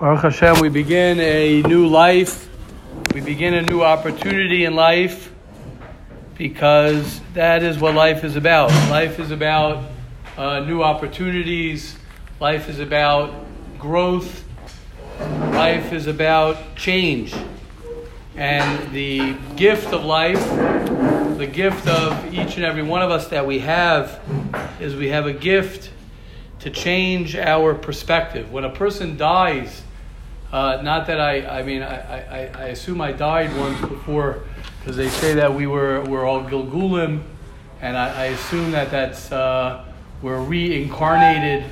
Baruch Hashem, we begin a new life. We begin a new opportunity in life because that is what life is about. Life is about uh, new opportunities. Life is about growth. Life is about change. And the gift of life, the gift of each and every one of us that we have, is we have a gift to change our perspective. When a person dies, uh, not that I, I mean, I, I, I assume I died once before because they say that we were, we're all Gilgulim, and I, I assume that that's, uh, we're reincarnated.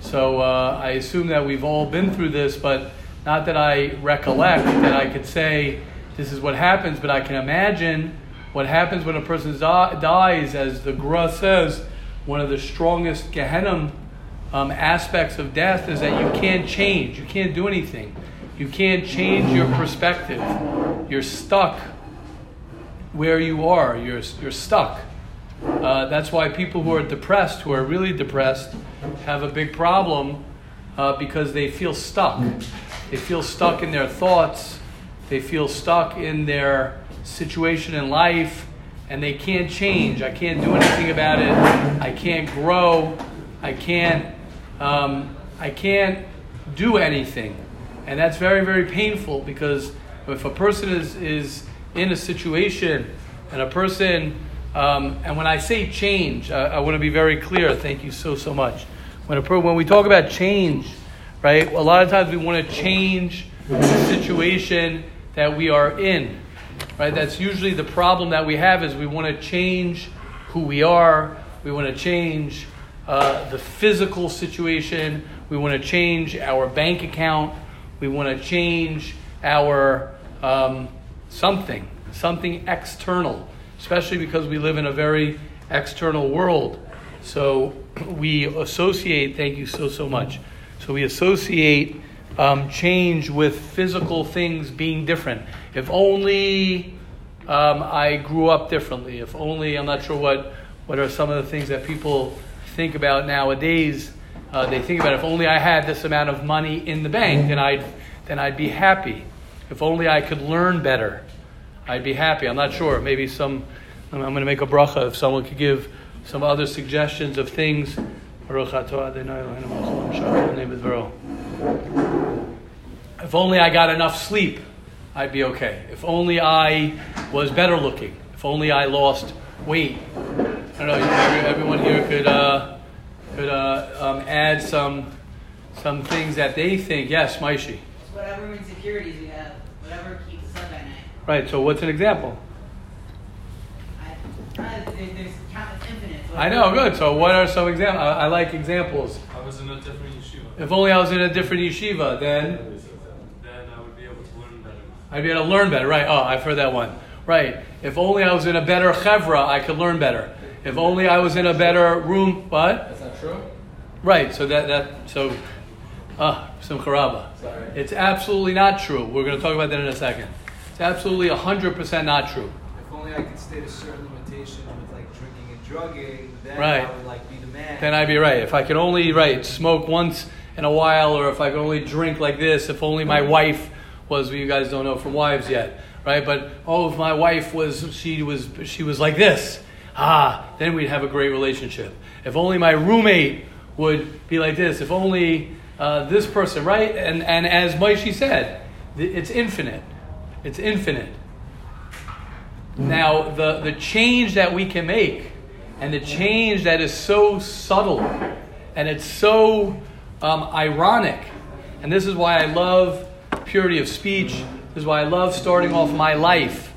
So uh, I assume that we've all been through this, but not that I recollect that I could say this is what happens, but I can imagine what happens when a person dies, as the Gra says, one of the strongest Gehenna um, aspects of death is that you can't change. You can't do anything. You can't change your perspective. You're stuck where you are. You're, you're stuck. Uh, that's why people who are depressed, who are really depressed, have a big problem uh, because they feel stuck. They feel stuck in their thoughts. They feel stuck in their situation in life and they can't change. I can't do anything about it. I can't grow. I can't um, I can't do anything. And that's very, very painful because if a person is, is in a situation and a person, um, and when I say change, I, I want to be very clear. Thank you so, so much. When, a, when we talk about change, right, a lot of times we want to change the situation that we are in, right? That's usually the problem that we have is we want to change who we are. We want to change uh, the physical situation. We want to change our bank account. We want to change our um, something, something external, especially because we live in a very external world. So we associate, thank you so, so much. So we associate um, change with physical things being different. If only um, I grew up differently, if only, I'm not sure what, what are some of the things that people think about nowadays, uh, they think about if only I had this amount of money in the bank, then I'd, then I'd be happy. If only I could learn better, I'd be happy. I'm not sure. Maybe some, I'm going to make a bracha if someone could give some other suggestions of things. If only I got enough sleep, I'd be okay. If only I was better looking. If only I lost weight. I don't know. Everyone here could uh, could uh, um, add some some things that they think. Yes, Maishi. Whatever insecurities you have, whatever keeps us up at night. Right. So, what's an example? I, there's countless infinite. I know. Good. So, what are some examples? I, I, like examples. I was in a different yeshiva. If only I was in a different yeshiva, then. Then I would be able to learn better. I'd be able to learn better. Right. Oh, I've heard that one. Right. If only I was in a better chevra, I could learn better. If only I was in a better room. What? That's not true. Right. So that that so. Ah, Simcha Rabbah. Sorry. It's absolutely not true. We're going to talk about that in a second. It's absolutely 100% not true. If only I could state a certain limitation with like drinking and drugging, then Right. I would like be the man. Then I'd be right. If I could only, right, smoke once in a while, or if I could only drink like this, if only my wife was, well, you guys don't know from wives yet, right? But, oh, if my wife was, she was, she was like this, ah, then we'd have a great relationship. If only my roommate would be like this, if only uh, this person, right? And, and as Maishi said, it's infinite. It's infinite. Now, the, the change that we can make, and the change that is so subtle, and it's so um, ironic, and this is why I love purity of speech, this is why I love starting off my life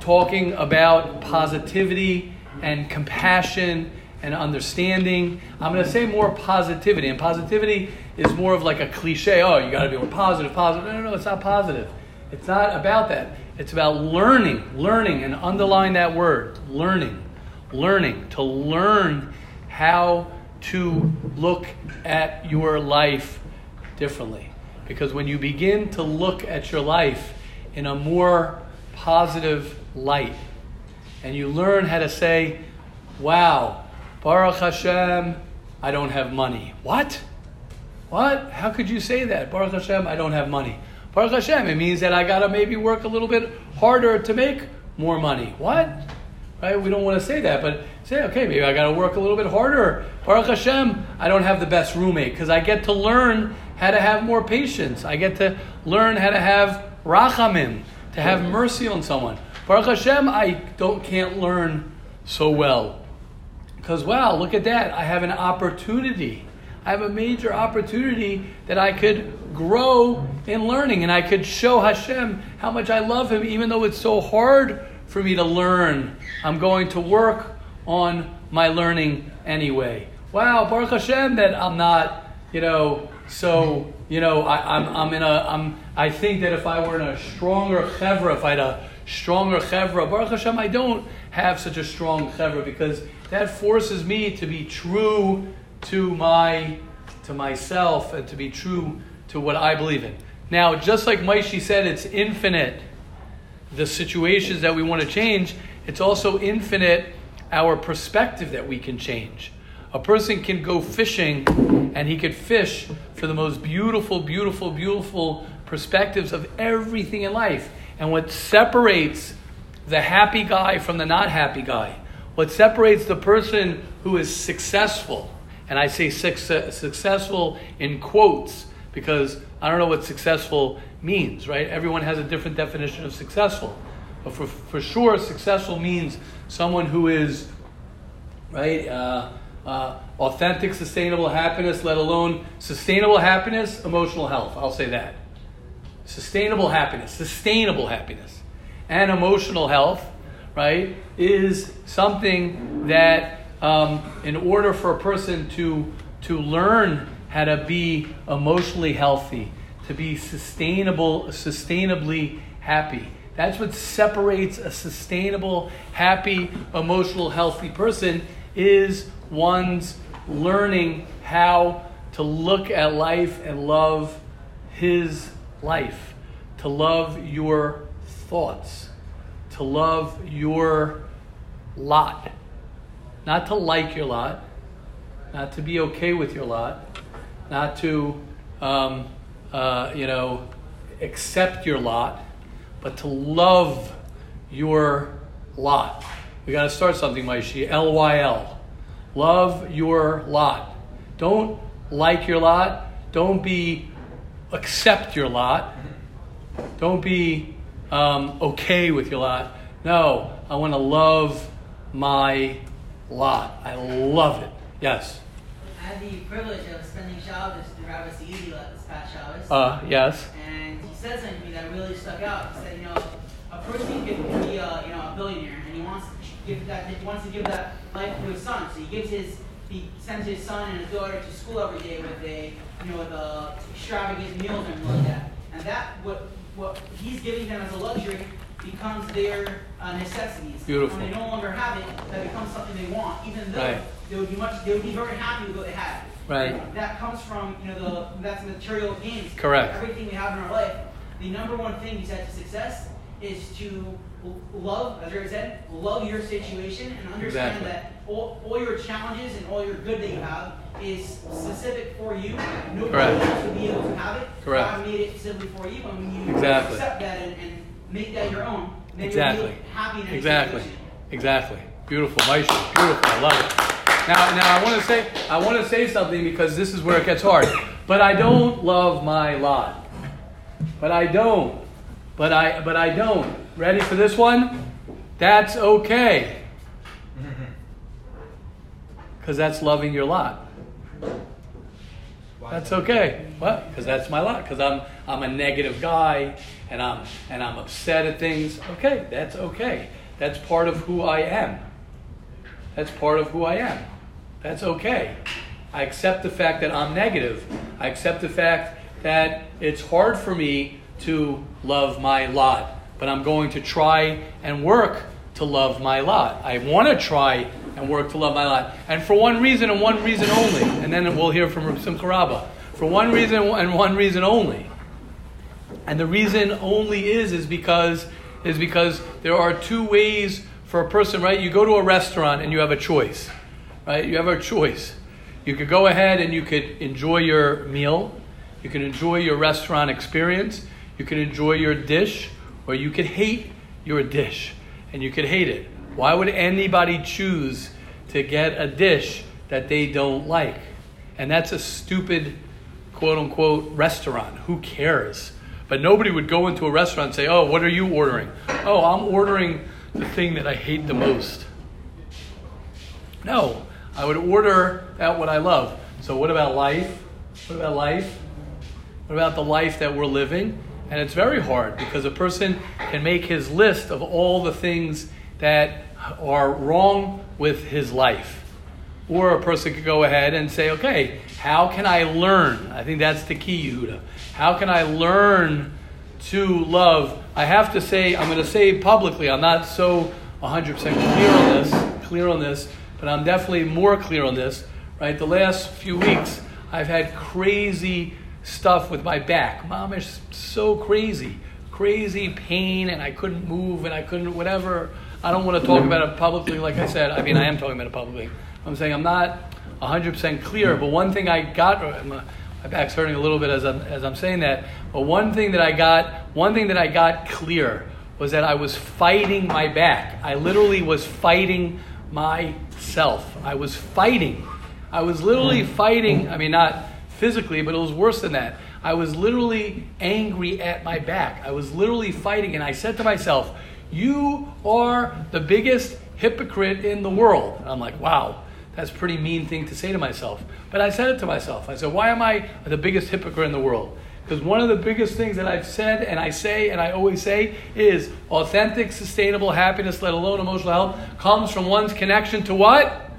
talking about positivity and compassion and understanding. I'm going to say more positivity, and positivity is more of like a cliche. Oh, you got to be more positive, positive. No, no, no, it's not positive. It's not about that. It's about learning, learning, and underline that word learning, learning, to learn how to look at your life differently. Because when you begin to look at your life in a more positive light, and you learn how to say, wow, Baruch Hashem, I don't have money. What? What? How could you say that? Baruch Hashem, I don't have money. Baruch Hashem, it means that I gotta maybe work a little bit harder to make more money. What? Right? We don't want to say that, but say, okay, maybe I gotta work a little bit harder. Baruch Hashem, I don't have the best roommate because I get to learn how to have more patience. I get to learn how to have rachamim, to have mercy on someone. Baruch Hashem, I don't can't learn so well. Because wow, look at that. I have an opportunity. I have a major opportunity that I could grow in learning and I could show Hashem how much I love him, even though it's so hard for me to learn. I'm going to work on my learning anyway. Wow, Baruch Hashem that I'm not, you know, so you know, I, am I'm, I'm in a I'm I think that if I were in a stronger chevra, if I had a stronger chevra, Baruch Hashem, I don't have such a strong chevra because that forces me to be true to my to myself and to be true to what I believe in. Now, just like Maishi said, it's infinite. The situations that we want to change, it's also infinite our perspective that we can change. A person can go fishing and he could fish for the most beautiful, beautiful, beautiful perspectives of everything in life. And what separates the happy guy from the not happy guy, what separates the person who is successful, and I say success, successful in quotes because I don't know what successful means, right? Everyone has a different definition of successful. But for, for sure, successful means someone who is, right, uh, uh, authentic, sustainable happiness, let alone sustainable happiness, emotional health. I'll say that. Sustainable happiness, sustainable happiness, and emotional health, right, is something that um, in order for a person to, to learn how to be emotionally healthy, to be sustainable, sustainably happy. That's what separates a sustainable, happy, emotional, healthy person is one's learning how to look at life and love his life, to love your thoughts, to love your lot. Not to like your lot, not to be okay with your lot, not to, um, uh, you know, accept your lot, but to love your lot. We got to start something, Maishi. L Y L. Love your lot. Don't like your lot. Don't be accept your lot. Don't be um, okay with your lot. No, I want to love my lot. I love it. Yes. I had the privilege of spending Shabbos with Rabbi Seidi this past Shabbos. Uh, yes. And he said something to me that really stuck out. He said, you know, a person can be a, you know, a billionaire and he wants to give that he wants to give that life to his son. So he gives his he sends his son and his daughter to school every day with a you know a extravagant meals and like that. And that what what he's giving them as a luxury becomes their uh, necessities. Beautiful. When they no longer have it, that becomes something they want, even though Right. they would be much they would be very happy with what they have. Right. And that comes from you know the that's material gains. Correct. Everything we have in our life. The number one thing he said to success is to love, as Rick said, love your situation and understand Exactly. that all, all your challenges and all your good that you have is specific for you. Nobody Correct. else will be able to have it. Correct. God made it simply for you, and when you Exactly. accept that and, and make that your own, then Exactly. you'll be happy Exactly. Exactly. Beautiful. Maisha. Beautiful. I love it. Now, now I want to say I want to say something because this is where it gets hard. But I don't love my lot. But I don't. But I but I don't. Ready for this one? That's okay. Because that's loving your lot. That's okay. What? Because that's my lot. Because I'm I'm a negative guy, and I'm and I'm upset at things. Okay, that's okay. That's part of who I am. That's part of who I am. That's okay. I accept the fact that I'm negative. I accept the fact that it's hard for me to love my lot, but I'm going to try and work to love my lot. I want to try and work to love my lot. And for one reason and one reason only. And then we'll hear from Simcha Rabba. For one reason and one reason only. And the reason only is is because is because there are two ways for a person, right? You go to a restaurant and you have a choice. Right? You have a choice. You could go ahead and you could enjoy your meal. You can enjoy your restaurant experience. You can enjoy your dish, or you could hate your dish and you could hate it. Why would anybody choose to get a dish that they don't like? And that's a stupid quote unquote restaurant. Who cares? But nobody would go into a restaurant and say, Oh, what are you ordering? Oh, I'm ordering the thing that I hate the most. No, I would order that what I love. So, what about life? What about life? What about the life that we're living? And it's very hard because a person can make his list of all the things that are wrong with his life. Or a person could go ahead and say, okay, how can I learn? I think that's the key, Yehuda. How can I learn to love? I have to say, I'm going to say publicly, I'm not so 100% clear on this, clear on this, but I'm definitely more clear on this. Right, the last few weeks, I've had crazy stuff with my back. Mom is so crazy, crazy pain, and I couldn't move, and I couldn't whatever. I don't want to talk about it publicly. Like I said, I mean, I am talking about it publicly. I'm saying I'm not 100% clear, but one thing I got. My, my back's hurting a little bit as I'm, as I'm saying that. But one thing that I got, one thing that I got clear was that I was fighting my back. I literally was fighting myself. I was fighting. I was literally mm-hmm. fighting. I mean, not physically, but it was worse than that. I was literally angry at my back. I was literally fighting, and I said to myself, You are the biggest hypocrite in the world. And I'm like, Wow, that's a pretty mean thing to say to myself. But I said it to myself. I said, Why am I the biggest hypocrite in the world? Because one of the biggest things that I've said and I say and I always say is authentic, sustainable happiness, let alone emotional health, comes from one's connection to what?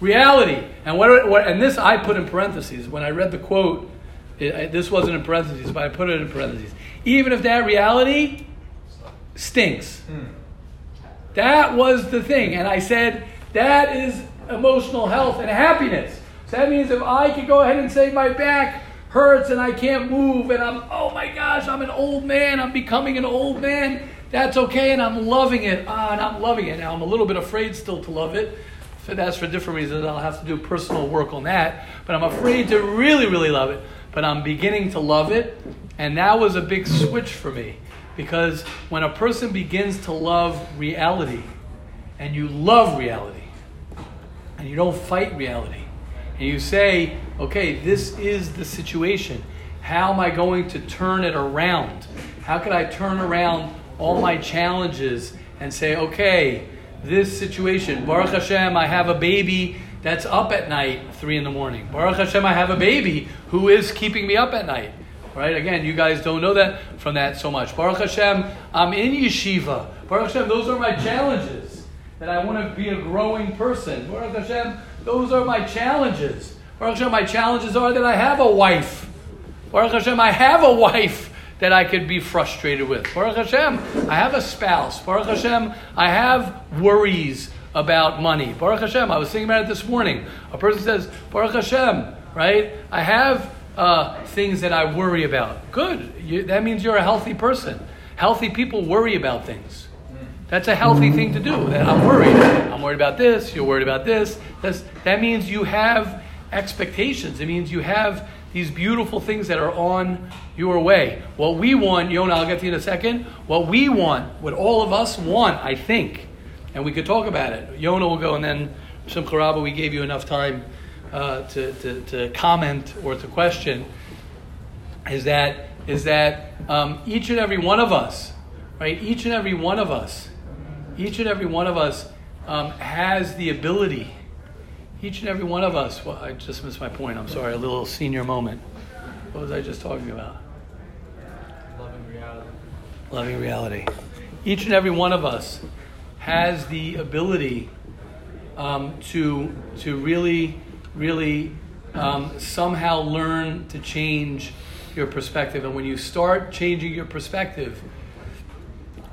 Reality. And what, what and this I put in parentheses. When I read the quote, it, this wasn't in parentheses, but I put it in parentheses. Even if that reality stinks. That was the thing. And I said, that is emotional health and happiness. So that means if I could go ahead and say my back hurts and I can't move and I'm, oh my gosh, I'm an old man, I'm becoming an old man, that's okay and I'm loving it. Ah, and I'm loving it. Now I'm a little bit afraid still to love it. So that's for different reasons. I'll have to do personal work on that. But I'm afraid to really, really love it. But I'm beginning to love it. And that was a big switch for me. Because when a person begins to love reality, and you love reality, and you don't fight reality, and you say, okay, this is the situation. How am I going to turn it around? How can I turn around all my challenges and say, okay, this situation, Baruch Hashem, I have a baby that's up at night, three in the morning. Baruch Hashem, I have a baby who is keeping me up at night. Right? Again, you guys don't know that from that so much. Baruch Hashem, I'm in yeshiva. Baruch Hashem, those are my challenges. That I want to be a growing person. Baruch Hashem, those are my challenges. Baruch Hashem, my challenges are that I have a wife. Baruch Hashem, I have a wife that I could be frustrated with. Baruch Hashem, I have a spouse. Baruch Hashem, I have worries about money. Baruch Hashem, I was thinking about it this morning. A person says, Baruch Hashem, right? I have uh, things that I worry about. Good. You, that means you're a healthy person. Healthy people worry about things. That's a healthy thing to do. That I'm worried. I'm worried about this. You're worried about this. That's, that means you have expectations. It means you have these beautiful things that are on your way. What we want, Yona, I'll get to you in a second. What we want, what all of us want, I think, and we could talk about it. Yona will go, and then Simcha Rabba, we gave you enough time uh, to, to, to, comment or to question. Is that is that um, each and every one of us, right? Each and every one of us, each and every one of us um, has the ability each and every one of us, well, I just missed my point. I'm sorry, a little senior moment. What was I just talking about? Loving reality. Loving reality. Each and every one of us has the ability um, to, to really, really um, somehow learn to change your perspective. And when you start changing your perspective,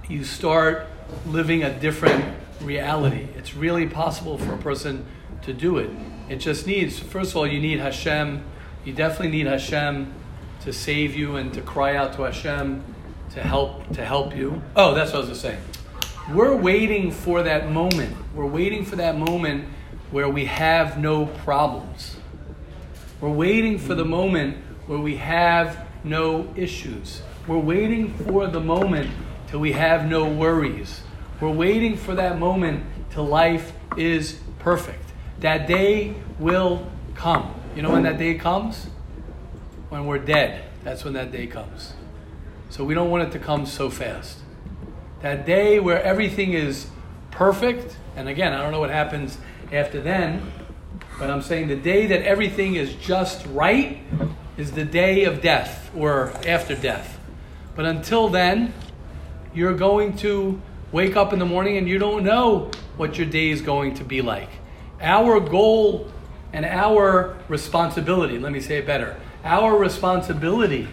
you start living a different reality. It's really possible for a person to do it. It just needs, first of all, you need Hashem. You definitely need Hashem to save you and to cry out to Hashem to help to help you. Oh, that's what I was going to say. We're waiting for that moment. We're waiting for that moment where we have no problems. We're waiting for the moment where we have no issues. We're waiting for the moment till we have no worries. We're waiting for that moment till life is perfect. That day will come. You know when that day comes? When we're dead. That's when that day comes. So we don't want it to come so fast. That day where everything is perfect, and again, I don't know what happens after then, but I'm saying the day that everything is just right is the day of death or after death. But until then, you're going to wake up in the morning and you don't know what your day is going to be like. Our goal and our responsibility, let me say it better, our responsibility,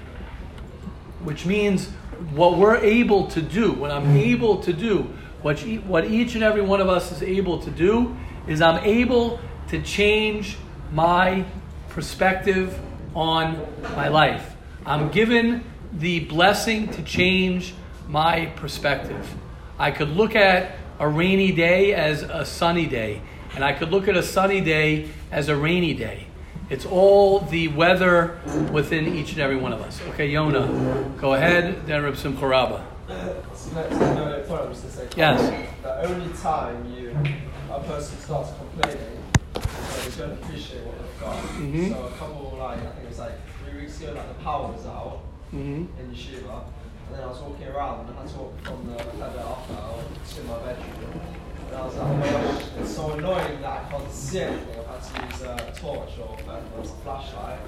which means what we're able to do, what I'm able to do, what, what each and every one of us is able to do, is I'm able to change my perspective on my life. I'm given the blessing to change my perspective. I could look at a rainy day as a sunny day, and I could look at a sunny day as a rainy day. It's all the weather within each and every one of us. Okay, Yona, go ahead, then Reb Simcha Rabba. Uh, so next, no, point I was to say. Yes. The only time you a person starts complaining, so they don't appreciate what they've got. Mhm. So a couple, like I think it was like three weeks ago, like the power was out Mm-hmm. in Yeshiva, and then I was walking around and I had to walk from the header after to my bedroom. And I was like, oh my gosh, it's so annoying that I can't see anything. I've had to use a torch or a flashlight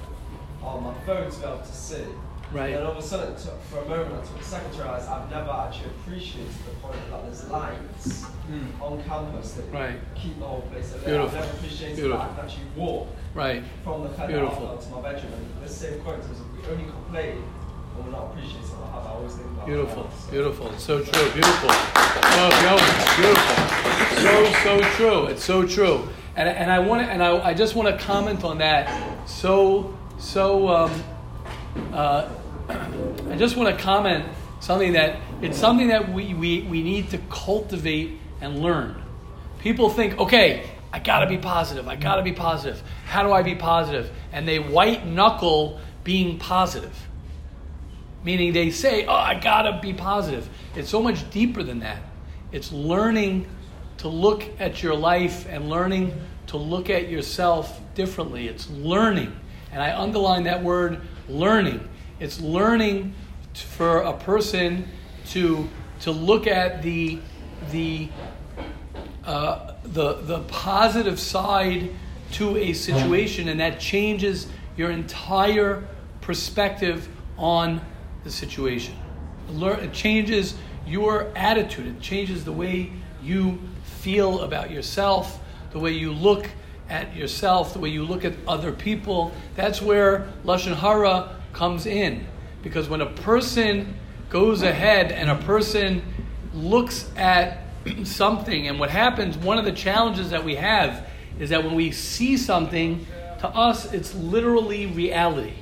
on my phone to be able to see. Right. And then all of a sudden, took, for a moment, I took a second to realize I've never actually appreciated the point that there's lights on campus that Right. keep the whole place lit. Beautiful. I've never appreciated Beautiful. that I can actually walk Right. from the fed Beautiful. to my bedroom. And the same quote is we only complain when we're not appreciating what have. I always think about Beautiful, that. So- beautiful. So true. Beautiful. Oh, beautiful. So, so true. It's so true. And, and I want to, and I, I just want to comment on that. So, so, um, uh, I just want to comment something that it's something that we, we, we need to cultivate and learn. People think, okay, I gotta be positive. I gotta be positive. How do I be positive? And they white knuckle being positive meaning they say, "Oh, I gotta be positive." It's so much deeper than that. It's learning to look at your life and learning to look at yourself differently. It's learning, and I underline that word learning. It's learning for a person to to look at the the uh, the the positive side to a situation, and that changes your entire perspective on the situation. Learn, it changes your attitude. It changes the way you feel about yourself, the way you look at yourself, the way you look at other people. That's where lashon hara comes in, because when a person goes ahead and a person looks at something, and what happens, one of the challenges that we have is that when we see something, to us, it's literally reality.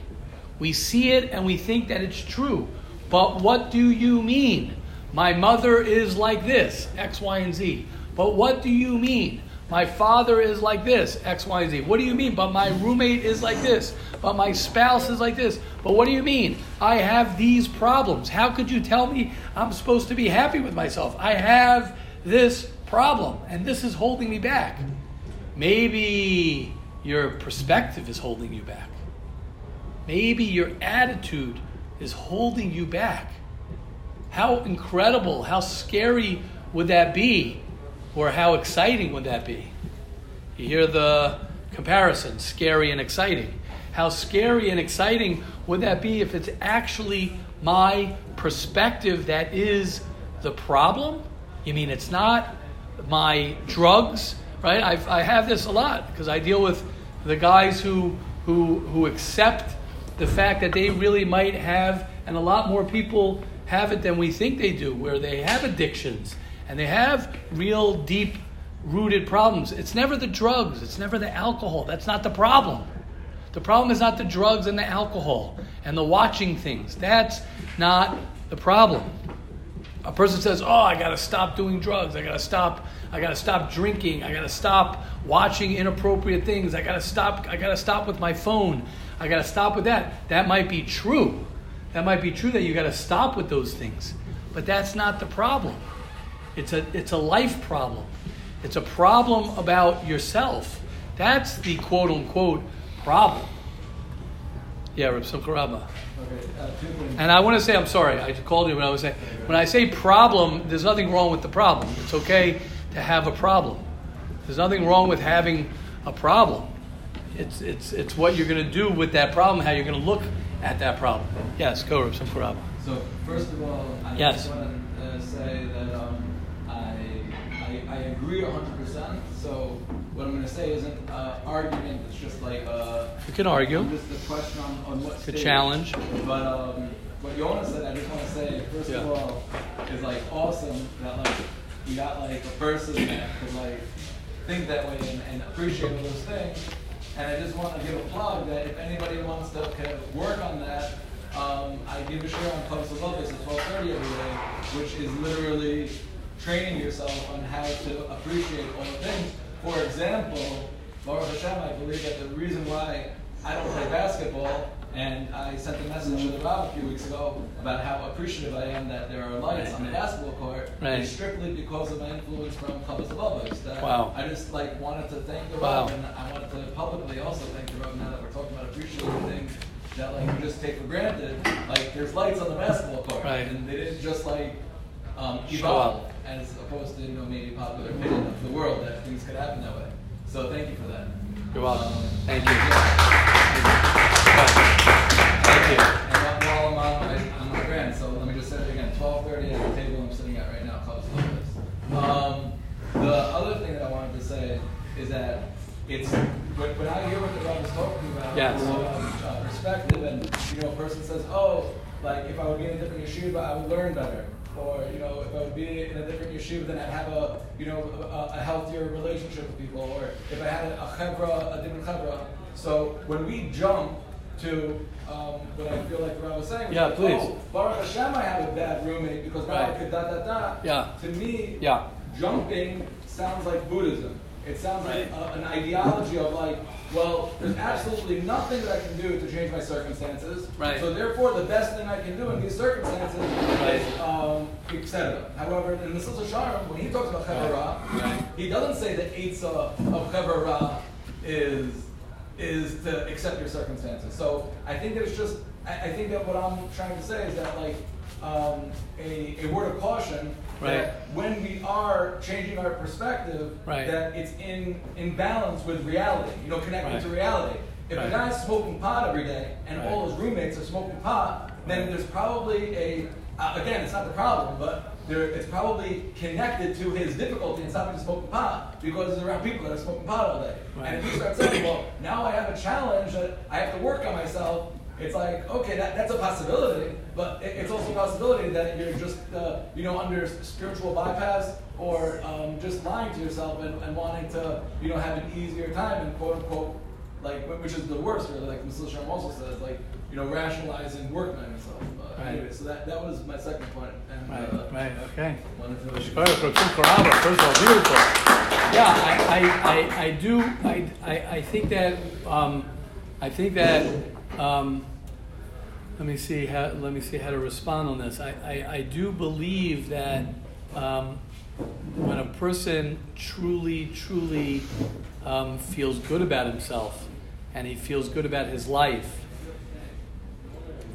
We see it and we think that it's true. But what do you mean? My mother is like this, X, Y, and Z. But what do you mean? My father is like this, X, Y, Z. What do you mean? But my roommate is like this. But my spouse is like this. But what do you mean? I have these problems. How could you tell me I'm supposed to be happy with myself? I have this problem, and this is holding me back. Maybe your perspective is holding you back. Maybe your attitude is holding you back. How incredible, how scary would that be? Or how exciting would that be? You hear the comparison scary and exciting. How scary and exciting would that be if it's actually my perspective that is the problem? You mean it's not my drugs, right? I've, I have this a lot because I deal with the guys who, who, who accept the fact that they really might have, and a lot more people have it than we think they do, where they have addictions and they have real deep rooted problems. It's never the drugs, it's never the alcohol. That's not the problem. The problem is not the drugs and the alcohol and the watching things. That's not the problem. A person says, "Oh, I got to stop doing drugs. I got to stop I got to stop drinking. I got to stop watching inappropriate things. I got to stop. I got to stop with my phone. I got to stop with that. That might be true. That might be true that you got to stop with those things. But that's not the problem. It's a it's a life problem. It's a problem about yourself. That's the quote unquote problem. Yeah, Reb Simcha Rabbah. Okay, uh. And I want to say, I'm sorry, I called you when I was saying, when I say problem, there's nothing wrong with the problem. It's okay to have a problem. There's nothing wrong with having a problem. It's, it's, it's what you're going to do with that problem, how you're going to look at that problem. Yes, go, Reb Simcha Rabbah. So first of all, I Yes. just want to uh, say that agree 100. percent So what I'm going to say isn't an argument. It's just like uh, You can argue. just a question on, on what Good stage. challenge. But um, what Yona said, I just want to say first Yeah. of all, is like awesome that like you got like a person that could like think that way and, and appreciate all those things. And I just want to give a plug that if anybody wants to kind of work on that, um, I give a share on Clubs of Locus at 12:30 every day, which is literally training yourself on how to appreciate all the things. For example, Baruch Hashem, I believe that the reason why I don't play basketball, and I sent a message to the Rav a few weeks ago about how appreciative I am that there are lights on the basketball court, Right. is strictly because of my influence from Clubs of Wow. I just like wanted to thank the Wow. Rav, and I wanted to publicly also thank the Rob now that we're talking about appreciating things that like we just take for granted. Like there's lights on the basketball court, Right. and they didn't just like um, evolve. As opposed to you know maybe popular opinion of the world that things could happen that way. So thank you for that. You're welcome. Um, Thank you. yeah. Thank you. And while I'm on my, on my brand, so let me just say it again, twelve thirty at the table I'm sitting at right now, to. Um, the other thing that I wanted to say is that it's, when, when I hear what the Rav is talking about, Yes. um, uh, perspective, and, you know, a person says, oh, like, if I would be in a different yeshiva, I would learn better. Or, you know, if I would be in a different yeshiva, then I'd have a, you know, a, a healthier relationship with people. Or if I had a, a chevra, a different chevra. So when we jump to um, what I feel like Rav was saying, Yeah, like, please. Oh, Baruch Hashem, I have a bad roommate because Right. could da da da. Yeah. To me, Yeah. jumping sounds like Buddhism. It sounds like a, an ideology of like, well, there's absolutely nothing that I can do to change my circumstances. Right. So therefore, the best thing I can do in these circumstances is, um, etc. However, in the Mesilas Yesharim, when he talks about Chevra, Right. he doesn't say the Eitzah of Chevra is is to accept your circumstances. So I think that it's just, I, I think that what I'm trying to say is that like um, a, a word of caution Right. that when we are changing our perspective, Right. that it's in, in balance with reality, you know, connecting Right. to reality. If Right. a guy's smoking pot every day and all his roommates are smoking pot, then there's probably a, uh, again, it's not the problem, but there, it's probably connected to his difficulty in stopping smoking pot because he's around people that are smoking pot all day. And if you start saying, well, now I have a challenge that I have to work on myself, it's like, okay, that, that's a possibility, but it's also a possibility that you're just, uh, you know, under spiritual bypass or um, just lying to yourself and, and wanting to, you know, have an easier time and quote unquote, like, which is the worst, really, like Mesilas Yesharim also says, like, you know, rationalizing work on yourself. Uh, Right. Anyway, so that, that was my second point. And, Right. uh, Right. Okay. wanted to- First of all, beautiful. Yeah, I, I, I, I do. I, I, I think that. Um, I think that. Um, let me see how. Let me see how to respond on this. I, I, I do believe that um, when a person truly, truly um, feels good about himself, and he feels good about his life,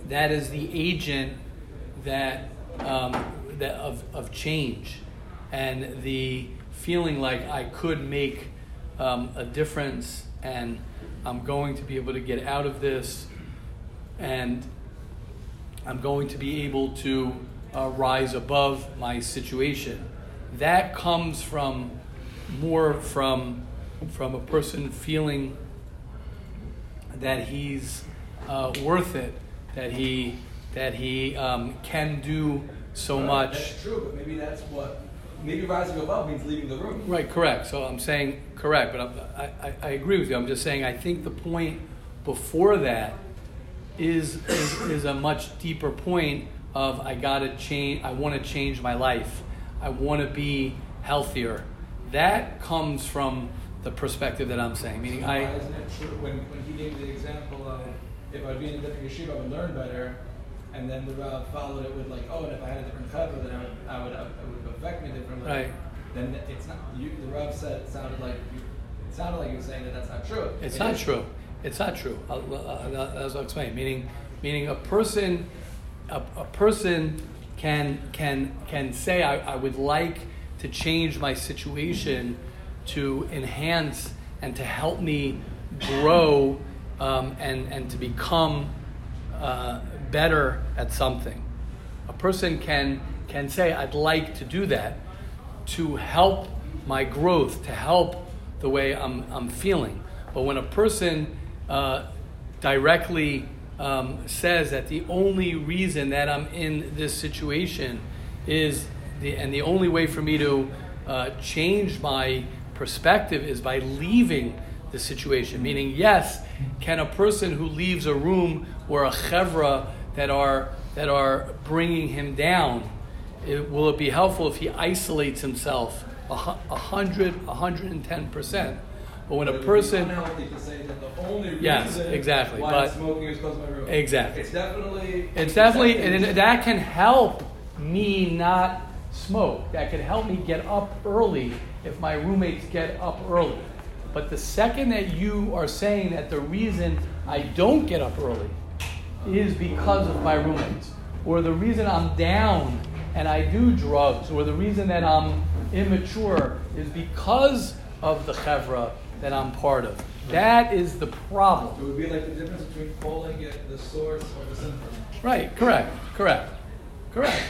that is the agent that um, that of, of change and the feeling like I could make um, a difference and I'm going to be able to get out of this and I'm going to be able to uh, rise above my situation. That comes from more from from a person feeling that he's uh, worth it, that he that he um, can do so much. That's true, but maybe that's what, maybe rising above means leaving the room. Right, correct. So I'm saying correct, but I'm, I, I, I agree with you. I'm just saying I think the point before that is is, is a much deeper point of I gotta change. I want to change my life. I want to be healthier. that comes from the perspective that I'm saying. Meaning, Why I isn't it true when, when he gave the example of if I'd be in a different yeshiva, I would learn better, and then the Rav followed it with like, oh, and if I had a different cover, then I would, I would, it would affect me differently. Right. Then it's not. You, the Rav said it sounded like you, it sounded like you were saying that that's not true. It's It not is. true. It's not true. I'll, I'll, as I'll explain. Meaning, meaning a person, a, a person can can can say, I, I would like to change my situation to enhance and to help me grow um, and and to become uh, better at something. A person can can say, I'd like to do that to help my growth, to help the way I'm, I'm feeling. But when a person uh, directly um, says that the only reason that I'm in this situation is the, and the only way for me to uh, change my perspective is by leaving the situation. Meaning, yes, can a person who leaves a room or a chevra that are that are bringing him down, it, will it be helpful if he isolates himself a hundred, a hundred and ten percent? But when a it would be person, unhealthy to say that the only reason Yes, exactly, why but- smoking is because of my room. Exactly. It's definitely. it's definitely, and that can help me not smoke. That could help me get up early if my roommates get up early. But the second that you are saying that the reason I don't get up early is because of my roommates, or the reason I'm down and I do drugs, or the reason that I'm immature is because of the chevra that I'm part of. That is the problem. It would be like the difference between calling it the source or the symptom. Right, correct, correct, correct.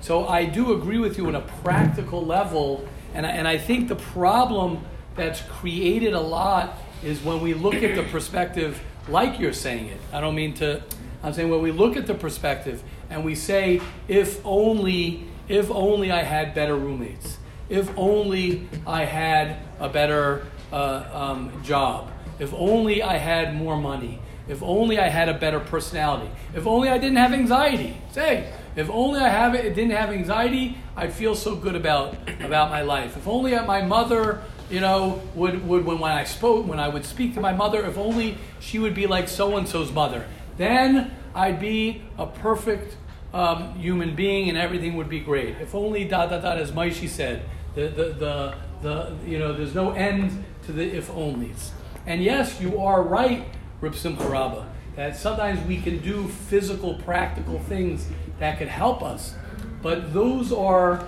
So I do agree with you on a practical level, and I, and I think the problem that's created a lot is when we look at the perspective like you're saying it. I don't mean to, I'm saying when we look at the perspective and we say, if only, if only I had better roommates, if only I had a better uh, um, job, if only I had more money, if only I had a better personality, if only I didn't have anxiety. Say, if only I have it, didn't have anxiety, I'd feel so good about about my life. If only my mother, you know, would would when, when I spoke, when I would speak to my mother, if only she would be like so and so's mother, then I'd be a perfect um, human being and everything would be great. If only da da da, as Maishi said, the the the, the you know, there's no end to the if onlys. And yes, you are right, Reb Simcha Rabba, that sometimes we can do physical, practical things that could help us, but those are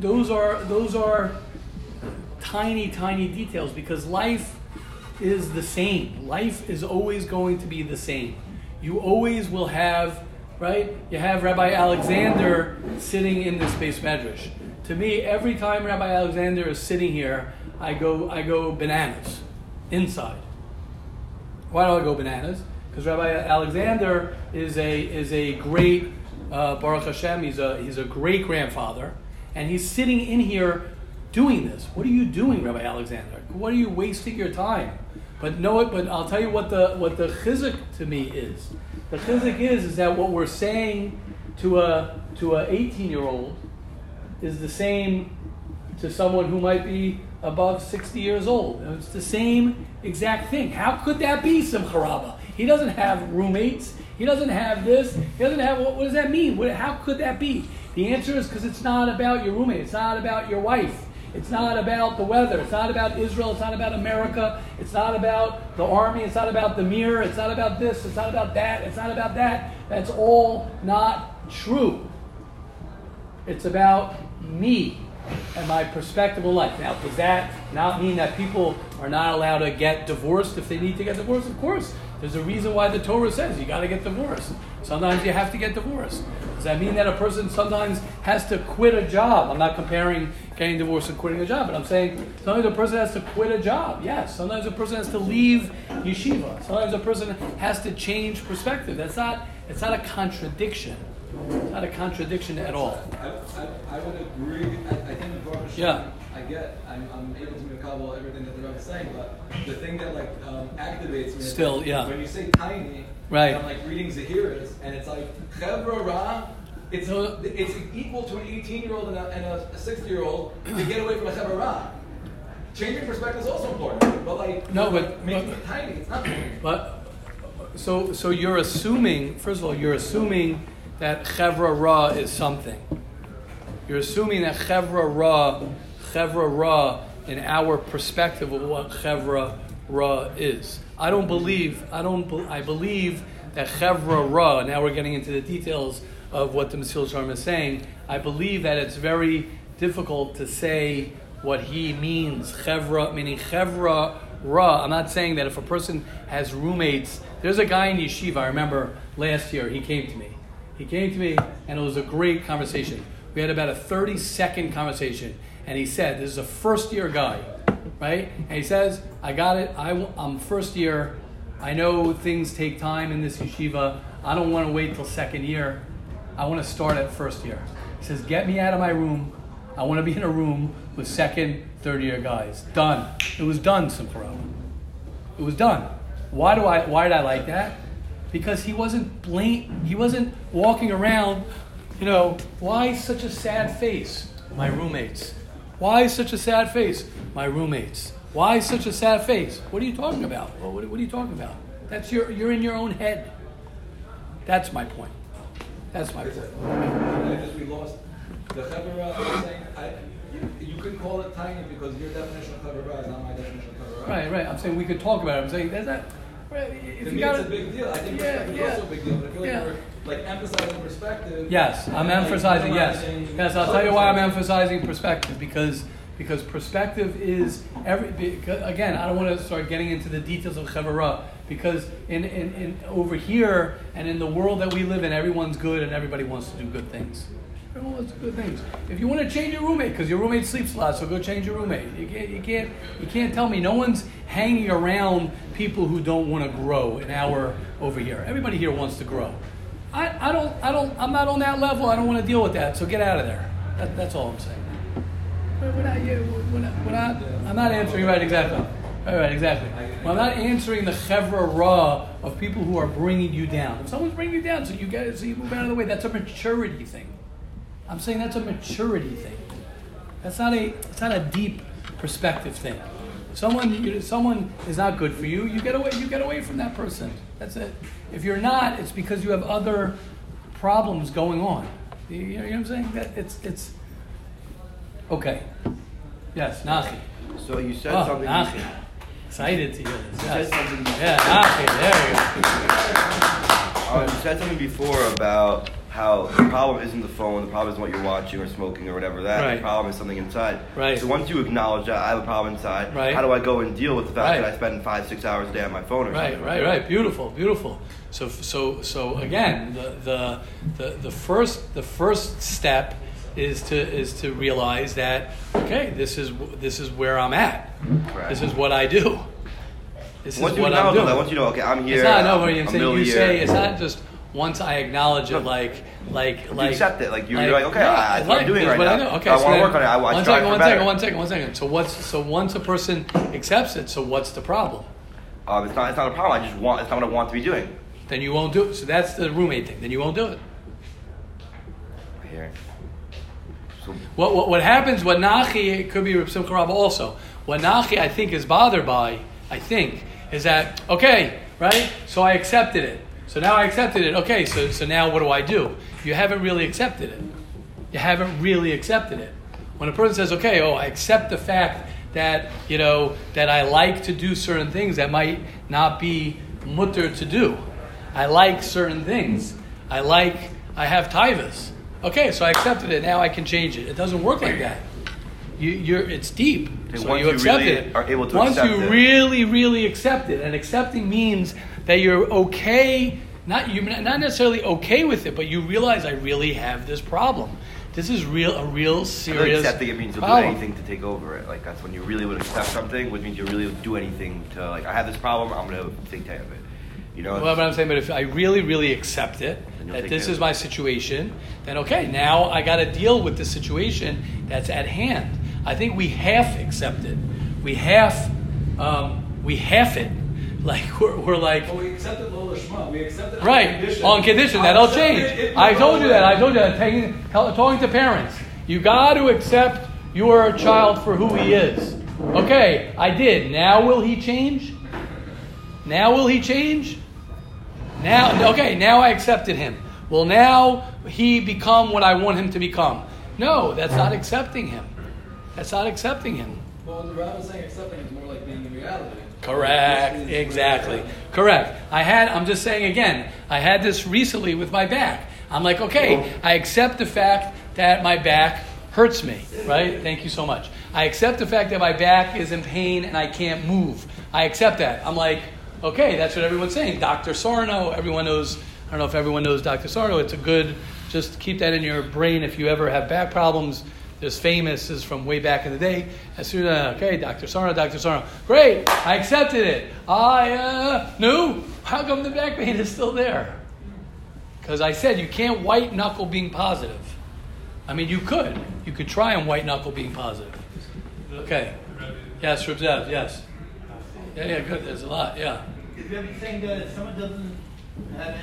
those are those are tiny, tiny details because life is the same. Life is always going to be the same. You always will have, right? You have Rabbi Alexander sitting in this beis medrash. To me, every time Rabbi Alexander is sitting here, I go, I go bananas inside. Why do I go bananas? Because Rabbi Alexander is a is a great uh, Baruch Hashem. He's a he's a great grandfather, and he's sitting in here doing this. What are you doing, Rabbi Alexander? What are you wasting your time? But know it. But I'll tell you what the what the chizik to me is. The chizik is is that what we're saying to a to a 18 year old is the same to someone who might be above 60 years old. It's the same exact thing. How could that be, Simcha Rabba? He doesn't have roommates. He doesn't have this. He doesn't have, what, what does that mean? What, how could that be? The answer is because it's not about your roommate. It's not about your wife. It's not about the weather. It's not about Israel. It's not about America. It's not about the army. It's not about the mirror. It's not about this. It's not about that. It's not about that. That's all not true. It's about me and my perspective on life. Now, does that not mean that people are not allowed to get divorced if they need to get divorced? Of course. There's a reason why the Torah says you got to get divorced. Sometimes you have to get divorced. Does that mean that a person sometimes has to quit a job? I'm not comparing getting divorced and quitting a job, but I'm saying sometimes a person has to quit a job. Yes. Sometimes a person has to leave yeshiva. Sometimes a person has to change perspective. That's not. It's not a contradiction. It's not a contradiction at all. I, I, I would agree. I, I think Baruch Yeah. I get. I'm, I'm able to recall everything that the Rebbe is saying, but the thing that like um, activates me is Still, yeah. when you say tiny, Right. I'm like reading Zehirus, and it's like Chevra It's No. it's equal to an 18 year old and a, and a 60 year old to get away from a Chevra Ra. changing perspective is also important. But like, No, but- making but- it tiny, it's not. tiny. But so so you're assuming first of all you're assuming that chevra ra is something. You're assuming that chevra ra chevra ra in our perspective of what chevra ra is. I don't believe I don't I believe that chevra ra. Now we're getting into the details of what the Mesilas Yesharim is saying. I believe that it's very difficult to say what he means. Chevra meaning chevra ra. I'm not saying that if a person has roommates. There's a guy in yeshiva. I remember last year he came to me. He came to me and it was a great conversation. We had about a 30 second conversation, and he said, "This is a first year guy, right?" And he says, "I got it. I, w- I'm first year. I know things take time in this yeshiva. I don't want to wait till second year. I want to start at first year." He says, "Get me out of my room. I want to be in a room with second, third year guys. Done. It was done, Simcharow. It was done. Why do I? Why did I like that? Because he wasn't blatant. He wasn't walking around. You know, why such a sad face? My roommates. Why such a sad face? My roommates. Why such a sad face? What are you talking about? Well, what, what are you talking about? That's your. You're in your own head. That's my point. That's my point. I just we lost the saying I, you, you could call it tiny because your definition of chevra is not my definition of. Right, right. I'm saying we could talk about it. I'm saying that's not. Right, To if you me, got it's a big deal. I think Yeah, perspective is also a big deal. But I feel like Yeah. we're like emphasizing perspective. Yes, I'm like, emphasizing yes. minimizing Yes, I'll tell you why I'm emphasizing perspective because because perspective is every because, again. I don't want to start getting into the details of chevra because in, in, in over here and in the world that we live in, everyone's good and everybody wants to do good things. Everyone wants good things. If you want to change your roommate because your roommate sleeps a lot, so go change your roommate. You can't you can't you can't tell me no one's hanging around people who don't want to grow an hour over here. Everybody here wants to grow. I, I don't I don't I'm not on that level. I don't want to deal with that. So get out of there. That, that's all I'm saying. We're not, yeah, we're not, we're not, I'm not answering right exactly. Right, right, exactly. Well, I'm not answering the chevra raw of people who are bringing you down. If someone's bringing you down, so you get, so you move out of the way. That's a maturity thing. I'm saying that's a maturity thing. That's not a, it's not a deep perspective thing. Someone, you, someone is not good for you. You get away, you get away from that person. That's it. If you're not, it's because you have other problems going on. You, you know what I'm saying? That it's, it's. Okay. Yes, Nachi. So you said Oh, something. Nachi. Excited to hear this. Yes. said something- Yeah, Nachi. There you go. Uh, you said something before about how the problem isn't the phone, the problem isn't what you're watching or smoking or whatever that. Right. The problem is something inside. Right. So once you acknowledge that I have a problem inside, Right. how do I go and deal with the fact Right. that I spend five, six hours a day on my phone or Right, something? right, right. Right. Beautiful, beautiful. So, so, so again, the, the, the, the first, the first step is to is to realize that okay, this is this is where I'm at. Correct. This is what I do. This Once is you what I'm doing. that, once you know, okay, I'm here. It's not no, I'm, I'm you say it's not just once I acknowledge it, like like like accept it, like, you're like, okay, I- that's what I'm doing right what I now. know. Okay, I so wanna work on it. I- I one second, one second, one second, one second. So what's so once a person accepts it, so what's the problem? Um, it's not. It's not a problem. I just want. It's not what I want to be doing. Then you won't do it. So that's the roommate thing. Then you won't do it. Here. So What, what, what happens, what Nachi, it could be Reb Simcha also, what Nachi I think is bothered by, I think, is that, okay, right? So I accepted it. So now I accepted it. Okay, so, so now what do I do? You haven't really accepted it. You haven't really accepted it. When a person says, okay, oh, I accept the fact that, you know, that I like to do certain things that might not be mutter to do. I like certain things. I like, I have tivus. Okay, so I accepted it. Now I can change it. It doesn't work like that. You, you're, it's deep. Okay, so once you you accept really it. are able to once you it. really, really accept it, and accepting means that you're okay. Not you, not necessarily okay with it, but you realize I really have this problem. This is real, a real I feel like serious. accepting it means you'll problem. do anything to take over it. Like that's when you really would accept something, which means you really would do anything to like I have this problem, I'm gonna take care of it. You know? Well, but I'm saying, but if I really, really accept it, that this is my situation, then okay, now I got to deal with the situation that's at hand. I think we half accept it. We half, um, we half it. Like we're, we're like, But we accepted Lola Shema. We accepted on right condition. on condition that'll change. it if I told you that. I told you that. Taking, talking to parents, you got to accept your child for who he is. Okay, I did. Now will he change? Now will he change? Now, okay, now I accepted him. Will now he become what I want him to become? No, that's not accepting him. That's not accepting him. Well, the rabbi was saying accepting is more like being in reality. Correct. Exactly. Correct. I had, I'm just saying again, I had this recently with my back. I'm like, okay, I accept the fact that my back hurts me, right? Thank you so much. I accept the fact that my back is in pain and I can't move. I accept that. I'm like, okay, that's what everyone's saying. Dr. Sarno, everyone knows, I don't know if everyone knows Dr. Sarno. It's a good, just keep that in your brain if you ever have back problems. This famous is from way back in the day. As soon as, okay, Dr. Sarno, Dr. Sarno. Great, I accepted it. I uh, knew. How come the back pain is still there? Because I said you can't white knuckle being positive. I mean, you could. You could try and white knuckle being positive. Okay. Yes, Reb Zev, yes. Yeah, yeah, good. There's a lot, yeah. Is everything that if someone doesn't have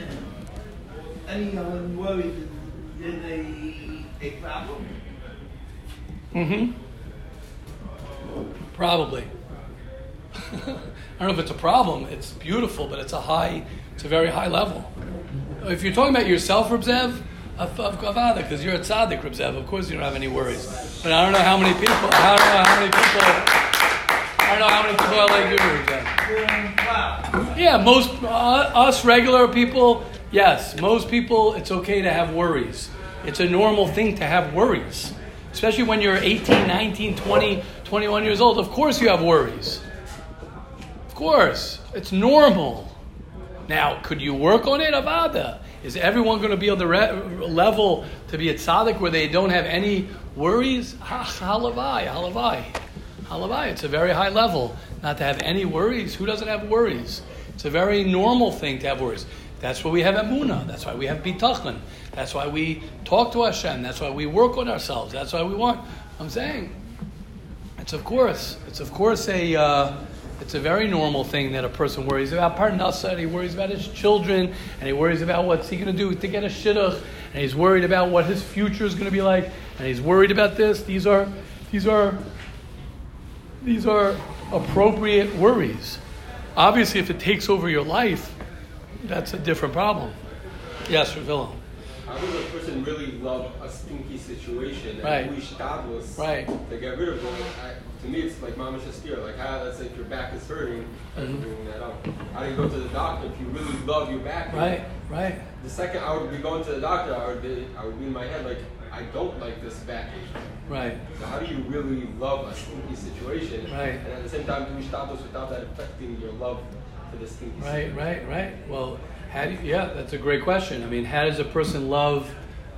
any, any um, worries, is a, a problem? Mm-hmm. Probably. I don't know if it's a problem. It's beautiful, but it's a high, it's a very high level. If you're talking about yourself, Reb Zev, of, of Gavada, because you're a tzaddik, Reb Zev, of course you don't have any worries. But I don't know how many people, I don't know how many people, I don't know how many people are like you, Reb Zev. Yeah, most uh, us regular people, yes, most people, it's okay to have worries. It's a normal thing to have worries, especially when you're 18, 19, 20, 21 years old. Of course, you have worries. Of course, it's normal. Now, could you work on it, Avada? Is everyone going to be on the re- level to be a tzaddik where they don't have any worries? Ha- Halavai, halavai, halavai. It's a very high level not to have any worries. Who doesn't have worries? It's a very normal thing to have worries. That's why we have Emunah. That's why we have Bitachon. That's why we talk to Hashem. That's why we work on ourselves. That's why we want. I'm saying, it's of course, it's of course a, uh, it's a very normal thing that a person worries about Parnasa, and he worries about his children, and he worries about what's he going to do to get a shidduch, and he's worried about what his future is going to be like, and he's worried about this. These are, these are, these are appropriate worries. Obviously, if it takes over your life, that's a different problem. Yes, Ravilla. How does a person really love a stinky situation and Right. we shtablis Right. to get rid of it? I, to me, it's like mama shastir. Like, how, let's say if your back is hurting, Mhm. bringing that up. How do you go to the doctor if you really love your back? Right, right. The second I would be going to the doctor, I would be, I would be in my head like, I don't like this backache. Right. So how do you really love a stinky situation? Right. And at the same time, do shtablis without that affecting your love for the stinky Right, situation? right, right. Well, how do you, yeah, that's a great question. I mean, how does a person love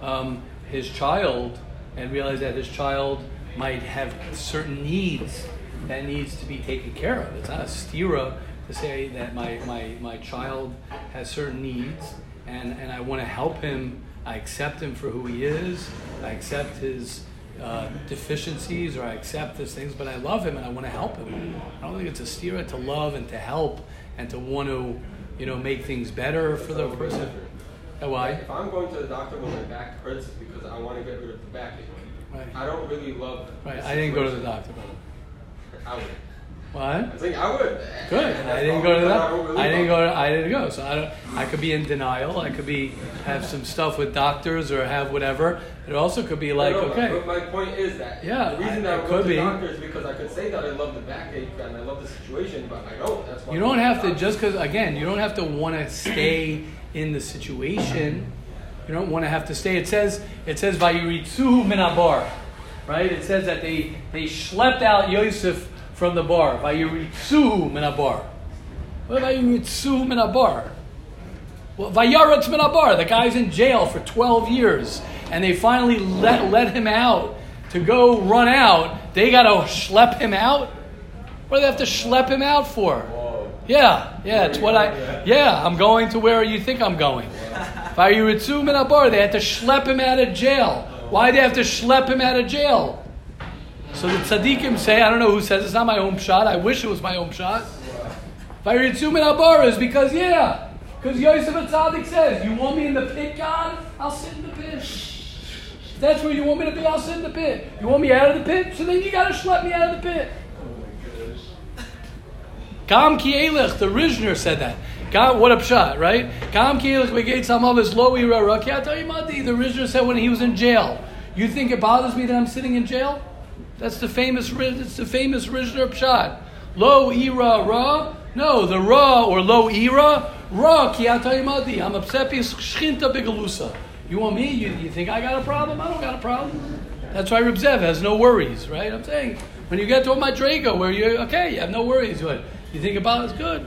um, his child and realize that his child might have certain needs that needs to be taken care of? It's not a stira to say that my, my, my child has certain needs and, and I want to help him. I accept him for who he is. I accept his uh, deficiencies or I accept his things, but I love him and I want to help him. I don't think it's a stira to love and to help and to want to, you know, make things better for the person. Why? If I'm going to the doctor when my back hurts because I want to get rid of the backache, Right. I don't really love. Right. I didn't go to the doctor. I would. What? I think I would. Good. I didn't go to that. I didn't go. To, I didn't go. So I don't. I could be in denial. I could be have some stuff with doctors or have whatever. It also could be like, No, no, okay, But my point is that Yeah, the reason I- that I could go to be. the doctor is because I could say that I love the backache and I love the situation, but I don't. That's why you don't have to doctor. just because again, you don't have to want to stay in the situation. You don't want to have to stay. It says it says vayiritzu minabar, right? It says that they they schlepped out Yosef from the bar. Vayiritzu minabar. What vayiritzu minabar? Well, Vayaretz minabar. The guy's in jail for twelve years, and they finally let let him out to go run out. They got to schlep him out. What do they have to schlep him out for? Yeah, yeah, it's what I. Yeah, I'm going to where you think I'm going. Vayiritzu minabar. They had to schlep him out of jail. Why do they have to schlep him out of jail? So the tzaddikim say, I don't know who says it's not my own shot. I wish it was my own shot. Vayiritzu minabar is because yeah, because Yosef Tzaddik says, "You want me in the pit, God? I'll sit in the pit." If that's where you want me to be, I'll sit in the pit. You want me out of the pit? So then you got to schlep me out of the pit. Gam ki elech, the Rishner said that. Gam, what a pshat, right? Gam ki elech begate samavis lo ira. The Rishner said when he was in jail. You think it bothers me that I'm sitting in jail? That's the famous, it's the famous Rishner pshat. Lo ira ra. No, the ra or lo ira ra kiatayimadi. I'm upset shchinta bigalusa. You want me? You, you think I got a problem? I don't got a problem. That's why Reb Zev has no worries, right? I'm saying when you get to a madrega where you're okay, you have no worries. What you think about is good.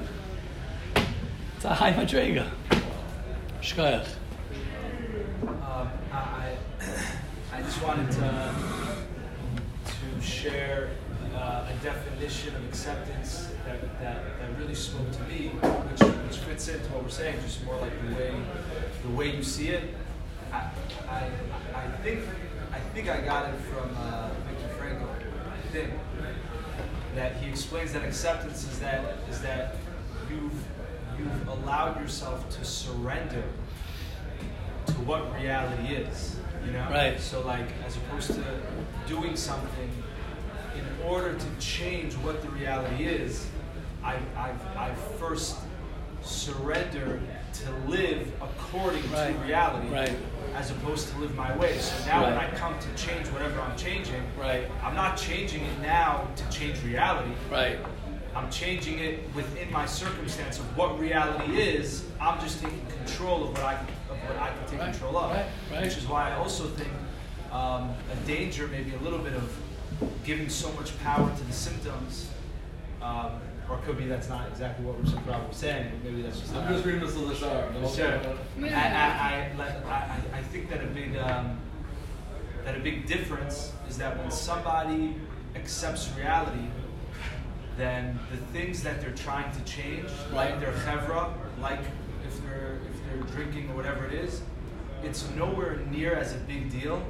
It's a high madrega. Shkoyach. Um, I, I just wanted to share uh, a definition of acceptance that, that, that really spoke to me, which, which fits into what we're saying, just more like the way the way you see it. I, I, I think I think I got it from uh, Viktor Frankl. I think that he explains that acceptance is that is that you've you've allowed yourself to surrender to what reality is. You know? Right. So like as opposed to doing something in order to change what the reality is, I I I first surrender to live according Right. to reality Right. as opposed to live my way. So now when I come to change whatever I'm changing, Right. I'm not changing it now to change reality. Right. I'm changing it within my circumstance of what reality is. I'm just taking control of what I of what I can take Right, control of. right, right. Which is why I also think um, a danger, maybe a little bit of giving so much power to the symptoms. Um, or could be that's not exactly what Rob was saying. but Maybe that's just I'm just reading this little star. Sure. I, I, I, like, I, I- I think that a big um, that a big difference is that when somebody accepts reality, then the things that they're trying to change, like their chevra, like if they're if they're drinking or whatever it is, it's nowhere near as a big deal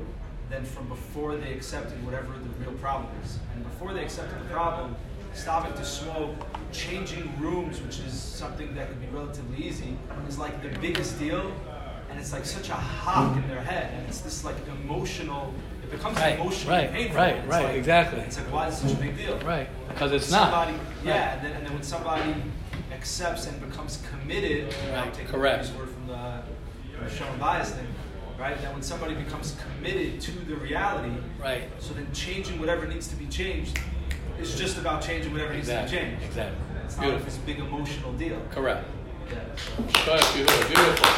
than from before they accepted whatever the real problem is. And before they accepted the problem, stopping to smoke, changing rooms, which is something that could be relatively easy, is like the biggest deal. And it's like such a hop in their head, and it's this like emotional. It becomes Right, emotionally right, painful. right, right, like- exactly. It's like why is it such a big deal? Right. Because it's not. somebody, Yeah, and then, and then when somebody accepts and becomes committed, Right, I'll take correct. this word from the, from the Sean Bias thing, right? That when somebody becomes committed to the reality, Right. so then changing whatever needs to be changed is just about changing whatever Exactly. needs to be changed. Exactly. It's not like Beautiful. this big emotional deal. Correct. Yeah. Beautiful. Beautiful.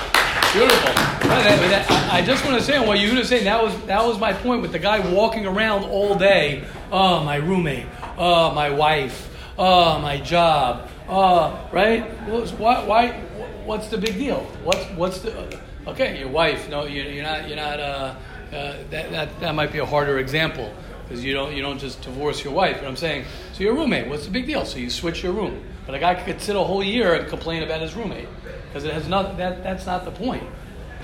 Beautiful. But that- but that- I just want to say on what you were saying. That was that was my point with the guy walking around all day. Oh, my roommate. Oh, my wife. Oh, my job. Oh, right. Why? Why? What's the big deal? What's what's the? Okay, your wife. No, you- you're not. You're not. Uh, uh, that, that that might be a harder example because you don't you don't just divorce your wife. But I'm saying, so your roommate. What's the big deal? So you switch your room. But a guy could sit a whole year and complain about his roommate because it has not. That that's not the point.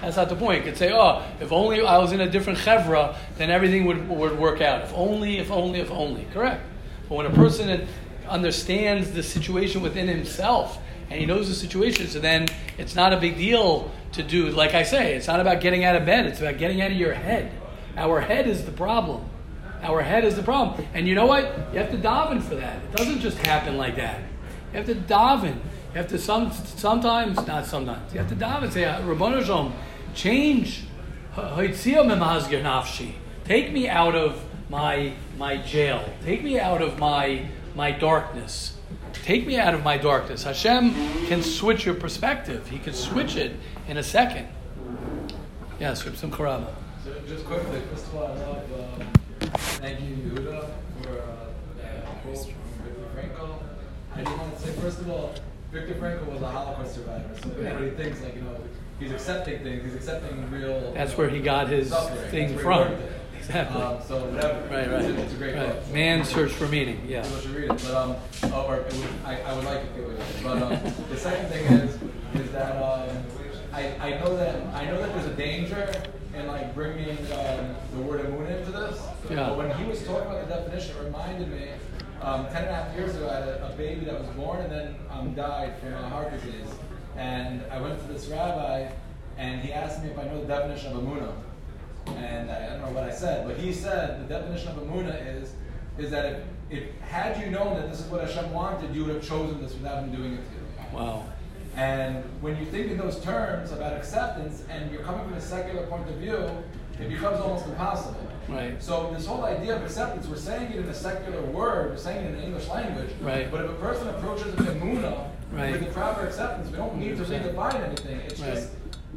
That's not the point. You could say, oh, if only I was in a different chevra, then everything would, would work out. If only, if only, if only. Correct. But when a person understands the situation within himself and he knows the situation, so then it's not a big deal to do, like I say, it's not about getting out of bed, it's about getting out of your head. Our head is the problem. Our head is the problem. And you know what? You have to daven for that. It doesn't just happen like that. You have to daven. You have to some sometimes, not sometimes. You have to daven. Say, uh, Ribono Shel Olam, change. Take me out of my my jail. Take me out of my my darkness. Take me out of my darkness. Hashem can switch your perspective. He can switch it in a second. Yes, Rabba. So just quickly, first of all, I love, um, thank you, Yehuda, for uh, that quote from Viktor Frankl. I just want to say, first of all, Viktor Frankl was a Holocaust survivor, so everybody thinks like, you know, he's accepting things, he's accepting real. That's where he got his suffering. thing That's where he from. Exactly. Um, so whatever. Right, right. It's, a- it's a great right. book. Man's search for meaning. Yeah. People should read it, but um, oh, or would, I, I would like it read it. But um, the second thing is, is that um, I, I know that I know that there's a danger in like bringing um, the word emunah into this. Yeah. But when he was talking about the definition, it reminded me. Um, ten and a half years ago, I had a, a baby that was born and then um, died from a heart disease. And I went to this rabbi, and he asked me if I know the definition of emunah. And I, don't know what I said, but he said the definition of emuna is is that if, if had you known that this is what Hashem wanted, you would have chosen this without him doing it to you. Wow. And when you think in those terms about acceptance and you're coming from a secular point of view, it becomes almost impossible. Right. So this whole idea of acceptance, we're saying it in a secular word, we're saying it in the English language. Right. But if a person approaches with emuna, Right. with the proper acceptance, we don't need to 100%. redefine anything. It's Right. just,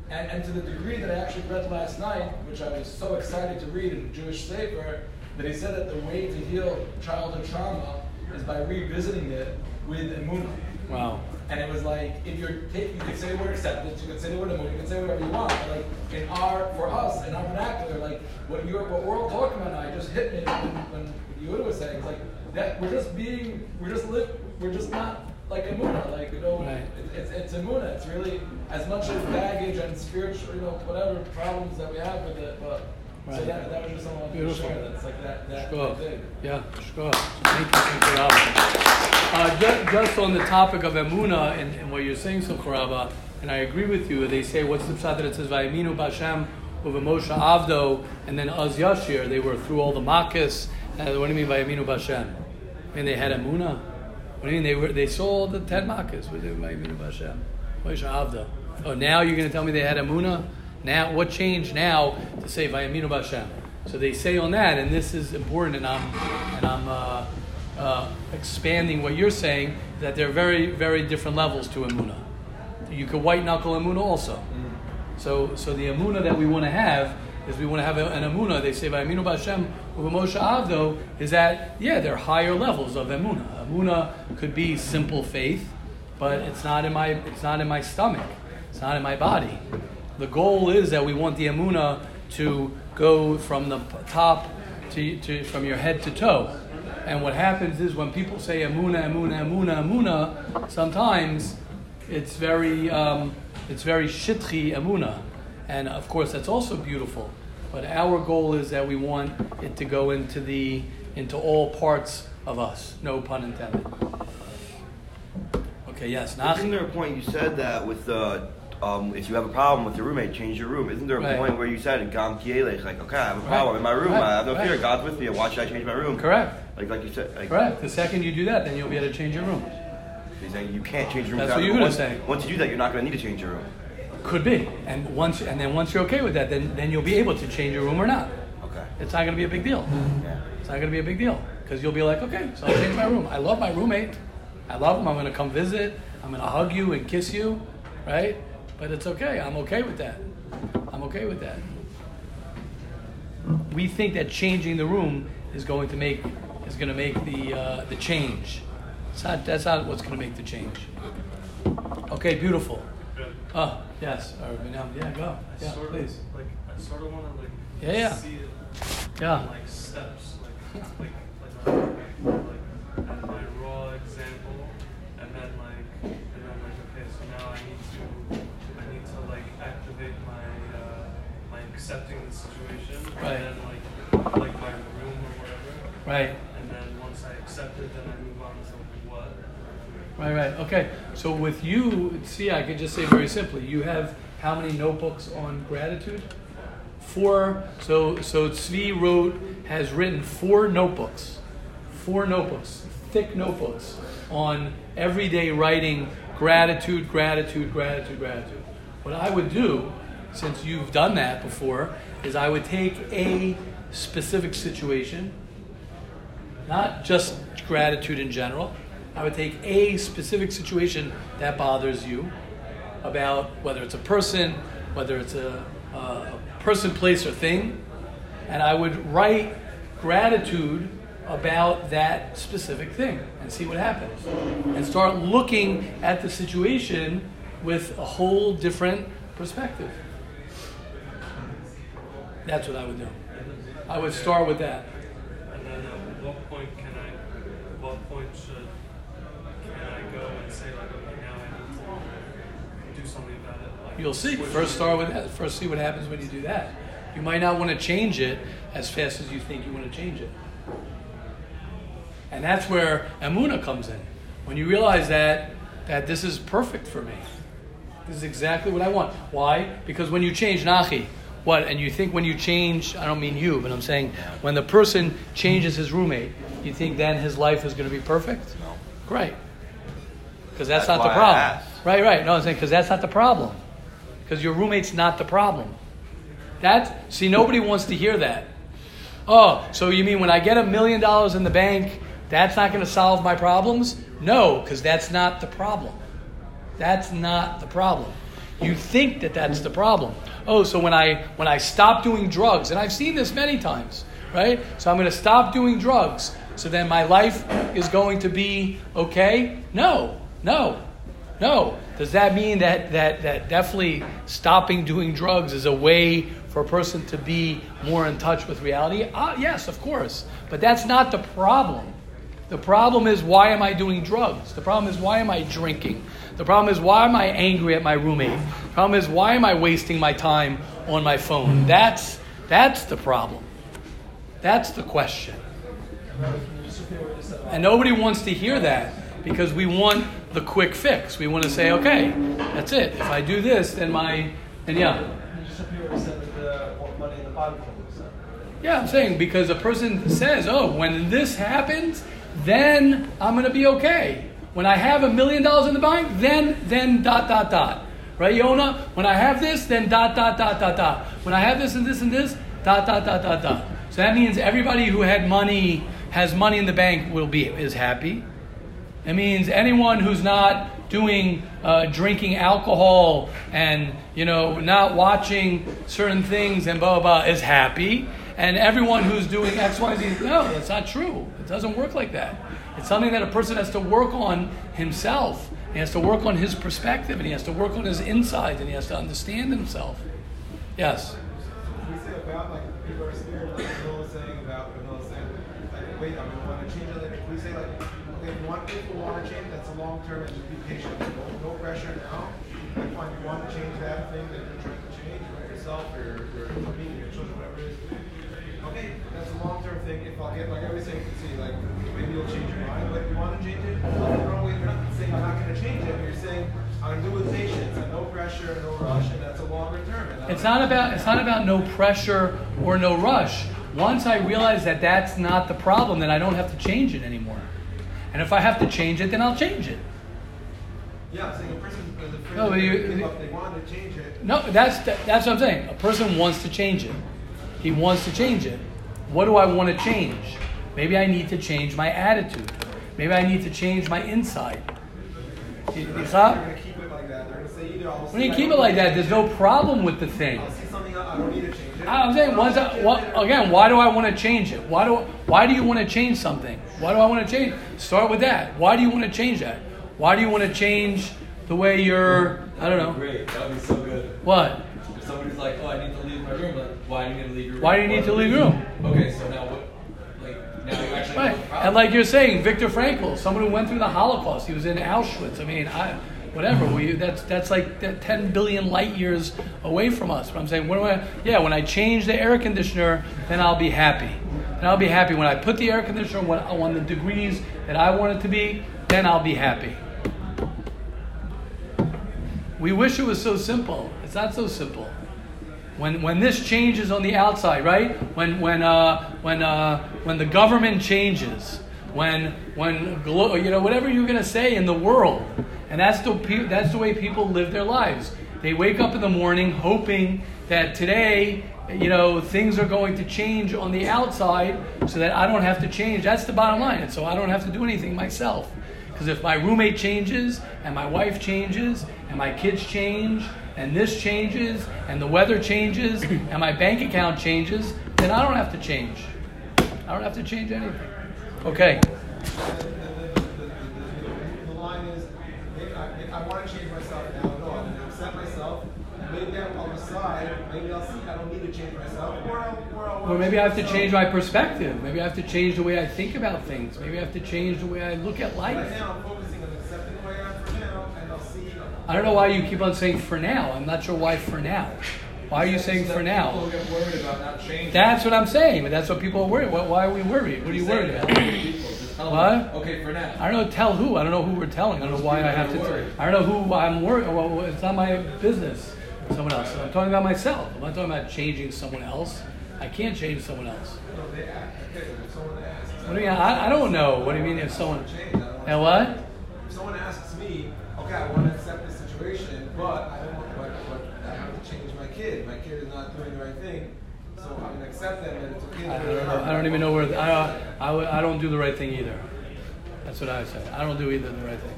and, and to the degree that I actually read last night, which I was so excited to read in a Jewish Sefer, that he said that the way to heal childhood trauma is by revisiting it with emuna. Wow. And it was like, if you're take, you could say the word acceptance, you could say the word emuna, you could say whatever you want. But like in our, for us, in our vernacular, like what you're, what we're all talking about now, just hit me when, when Yehuda was saying, it's like that we're just being, we're just live, we're just not like emuna, like you know, Right. it, it's it's emuna. It's really as much as baggage and spiritual, you know, whatever problems that we have with it. But so that that was just something I wanted to Beautiful. share. That's like that that, Sure. big. Yeah, sure. Thank you, thank you, Uh, just, just on the topic of emuna and, and what you're saying, so Rabba, and I agree with you. They say, what's the pshat that it says, "Vayaminu b'Hashem u'v'Moshe Avdo," and then Az Yashir. They were through all the makkahs. Uh, what do you mean by Vayaminu b'Hashem? I mean they had emuna. What do you mean they were? They saw the ten makkahs. What do you mean Vayaminu? Moshe Avdo. Oh, now you're going to tell me they had emuna? Now, what changed now to say Vayaminu b'Hashem? So they say on that, and this is important, and I'm and I'm uh, uh, expanding what you're saying that there are very very different levels to emuna. You could white knuckle emuna also. So so the emuna that we want to have is we want to have an emuna. They say by Aminu Of Moshe Avdo is that yeah there are higher levels of emuna. Emuna could be simple faith, but it's not in my it's not in my stomach. It's not in my body. The goal is that we want the emuna to go from the top to, to from your head to toe. And what happens is when people say emuna, emuna, emuna, emuna, sometimes it's very um, it's very shitchi emuna, and of course that's also beautiful. But our goal is that we want it to go into the into all parts of us. No pun intended. Okay. Yes. Isn't Nachi. there a point you said that with the um, if you have a problem with your roommate, change your room? Isn't there a Right. point where you said in gam kielech, like okay, I have a Right. problem in my room, Right. I have no fear, God's with me, why should I change my room? Correct. Like like you said, like Correct. The second you do that, then you'll be able to change your room. You're saying you can't change your room. That's what Yehuda's once, saying. Once you do that, you're not going to need to change your room. Could be. And once and then once you're okay with that, then then you'll be able to change your room or not. Okay. It's not going to be a big deal. Yeah. It's not going to be a big deal because you'll be like, okay, so I'll change my room. I love my roommate. I love him. I'm going to come visit. I'm going to hug you and kiss you, right? But it's okay. I'm okay with that. I'm okay with that. We think that changing the room is going to make is going to make the uh, the change. It's not. That's not what's going to make the change. Okay, beautiful. Oh, yes. All right, now, yeah, go. I Yeah, sort please. Of, like, I sort of want to like Yeah, yeah. see it Yeah. in, like steps, like like like, like and my raw example, and then like and then like okay, so now I need to I need to like activate my uh, my accepting the situation, Right. and then like like my room or whatever, Right. and then once I accept it, then I move on to what. Right, right. Okay. So with you, see, I could just say very simply, you have how many notebooks on gratitude? Four. So, so Tzvi wrote, has written four notebooks, four notebooks, thick notebooks on everyday writing gratitude, gratitude, gratitude, gratitude. What I would do, since you've done that before, is I would take a specific situation, not just gratitude in general. I would take a specific situation that bothers you about whether it's a person, whether it's a, a, person, place, or thing, and I would write gratitude about that specific thing and see what happens. And start looking at the situation with a whole different perspective. That's what I would do. I would start with that. And then at what point can I, at what point should, can I go and say like, okay, now I need to do something about it? Like, You'll see. First, start with that. First, see what happens when you do that. You might not want to change it as fast as you think you want to change it. And that's where emuna comes in. When you realize that that this is perfect for me. This is exactly what I want. Why? Because when you change Nachi, what? And you think when you change, I don't mean you, but I'm saying when the person changes his roommate, you think then his life is going to be perfect? No. Great. Because that's, That's not the problem. Right, right. No, I'm saying because that's not the problem. Because your roommate's not the problem. That see, nobody wants to hear that. Oh, so you mean when I get a million dollars in the bank, that's not going to solve my problems? No, because that's not the problem. That's not the problem. You think that that's the problem. Oh, so when I when I stop doing drugs, and I've seen this many times, right? So I'm going to stop doing drugs. So then my life is going to be okay? No, no, no. Does that mean that that that definitely stopping doing drugs is a way for a person to be more in touch with reality? Uh, yes, of course. But that's not the problem. The problem is why am I doing drugs? The problem is why am I drinking? The problem is why am I angry at my roommate? The problem is why am I wasting my time on my phone? That's that's the problem. That's the question. And nobody wants to hear that because we want the quick fix. We want to say, okay, that's it. If I do this, then my and yeah. You just appear to said that the what money in the Bible was. Yeah, I'm saying because a person says, "Oh, when this happens, then I'm going to be okay. When I have a million dollars in the bank, then then dot dot dot." Right, Yona? When I have this, then dot dot dot dot dot. When I have this and this and this, dot dot dot dot dot. So that means everybody who had money has money in the bank will be is happy. It means anyone who's not doing uh, drinking alcohol and you know not watching certain things and blah blah blah is happy, and everyone who's doing X Y Z. No, that's not true. It doesn't work like that. It's something that a person has to work on himself. He has to work on his perspective, and he has to work on his insides, and he has to understand himself. Yes. we say about like people are scared, like Bill was saying about what Bill was saying, like wait, I mean, want to change it. Like, we say like, okay, if one people want to change, that's a long term, just be patient. No, no pressure now. Fine, you want to change that thing that you're trying to change, or yourself, or your, company, your children, whatever it is. Okay, that's a long term thing. If I'll get like every saying, you see like maybe you'll change your mind, but if you want to change it, nothing wrong with. You're not saying I'm not going to change it. You're saying I'm going to do it with patience and no pressure, and no rush, and that's a longer term. It's not about it's not about no pressure or no rush. Once I realize that that's not the problem, then I don't have to change it anymore. And if I have to change it, then I'll change it. Yeah, saying a person uh, is afraid No, you- up. They want to change it. No, that's that's what I'm saying. A person wants to change it. He wants to change it. What do I want to change? Maybe I need to change my attitude. Maybe I need to change my inside. You- you They're saw? going to keep it like that. They're going to say either I'll When you keep it like that, there's no problem with the thing. I'll see something, I don't need to change it. I'm saying once I, what, again, why do I want to change it? Why do why do you want to change something? Why do I want to change? Start with that. Why do you want to change that? Why do you want to change the way you're? I don't know. Great, that would be so good. What? If somebody's like, oh, I need to leave my room, like, why do you need to leave your room? Why do you need to leave your room? Okay, so now what? Like, now you actually Right. have a problem. And like you're saying, Viktor Frankl, someone who went through the Holocaust, he was in Auschwitz. I mean, I, whatever. We, that's that's like that 10 billion light years away from us. But I'm saying, what do I? Yeah, when I change the air conditioner, then I'll be happy. Then I'll be happy when I put the air conditioner on, on the degrees that I want it to be. Then I'll be happy. We wish it was so simple. It's not so simple. When, when this changes on the outside, right? When, when, uh, when, uh, when the government changes, when, when glo- you know, whatever you're going to say in the world, and that's the, pe- that's the way people live their lives. They wake up in the morning hoping that today, you know, things are going to change on the outside so that I don't have to change. That's the bottom line. And so I don't have to do anything myself. Because if my roommate changes, and my wife changes, and my kids change, and this changes, and the weather changes, and my bank account changes, then I don't have to change. I don't have to change anything. Okay. The, line is, I, want to change myself now. No, I'm accept myself. Maybe I'll decide. Maybe I'll see I don't need to change myself. Or or Or maybe I have to change my perspective. Maybe I have to change the way I think about things. Maybe I have to change the way I look at Right life. now, I'm focusing on accepting the way I am for now, and I'll see. I don't know why you keep on saying for now. I'm not sure why for now. Why are you saying for now? People get worried about not changing. That's what I'm saying, but that's what people are worried. Why why are we worried? What are you worried about? People, just tell What? Okay, for now. I don't know. Tell who? I don't know who we're telling. I don't know why I have to. You're. I don't know who I'm worried. Well, it's not my business. someone else. I'm talking about myself. I'm not talking about changing someone else. I can't change someone else. No, they ask. Okay, if someone asks. What do you mean? I, I don't know. What do you mean if someone? And what? If someone asks me, okay, I want to accept but I don't want, but, but I have to change my kid. My kid is not doing the right thing, so I'm gonna accept them, and it's okay. I don't know. I don't even know where. I, I, I don't do the right thing either. That's what I say. I don't do either the right thing.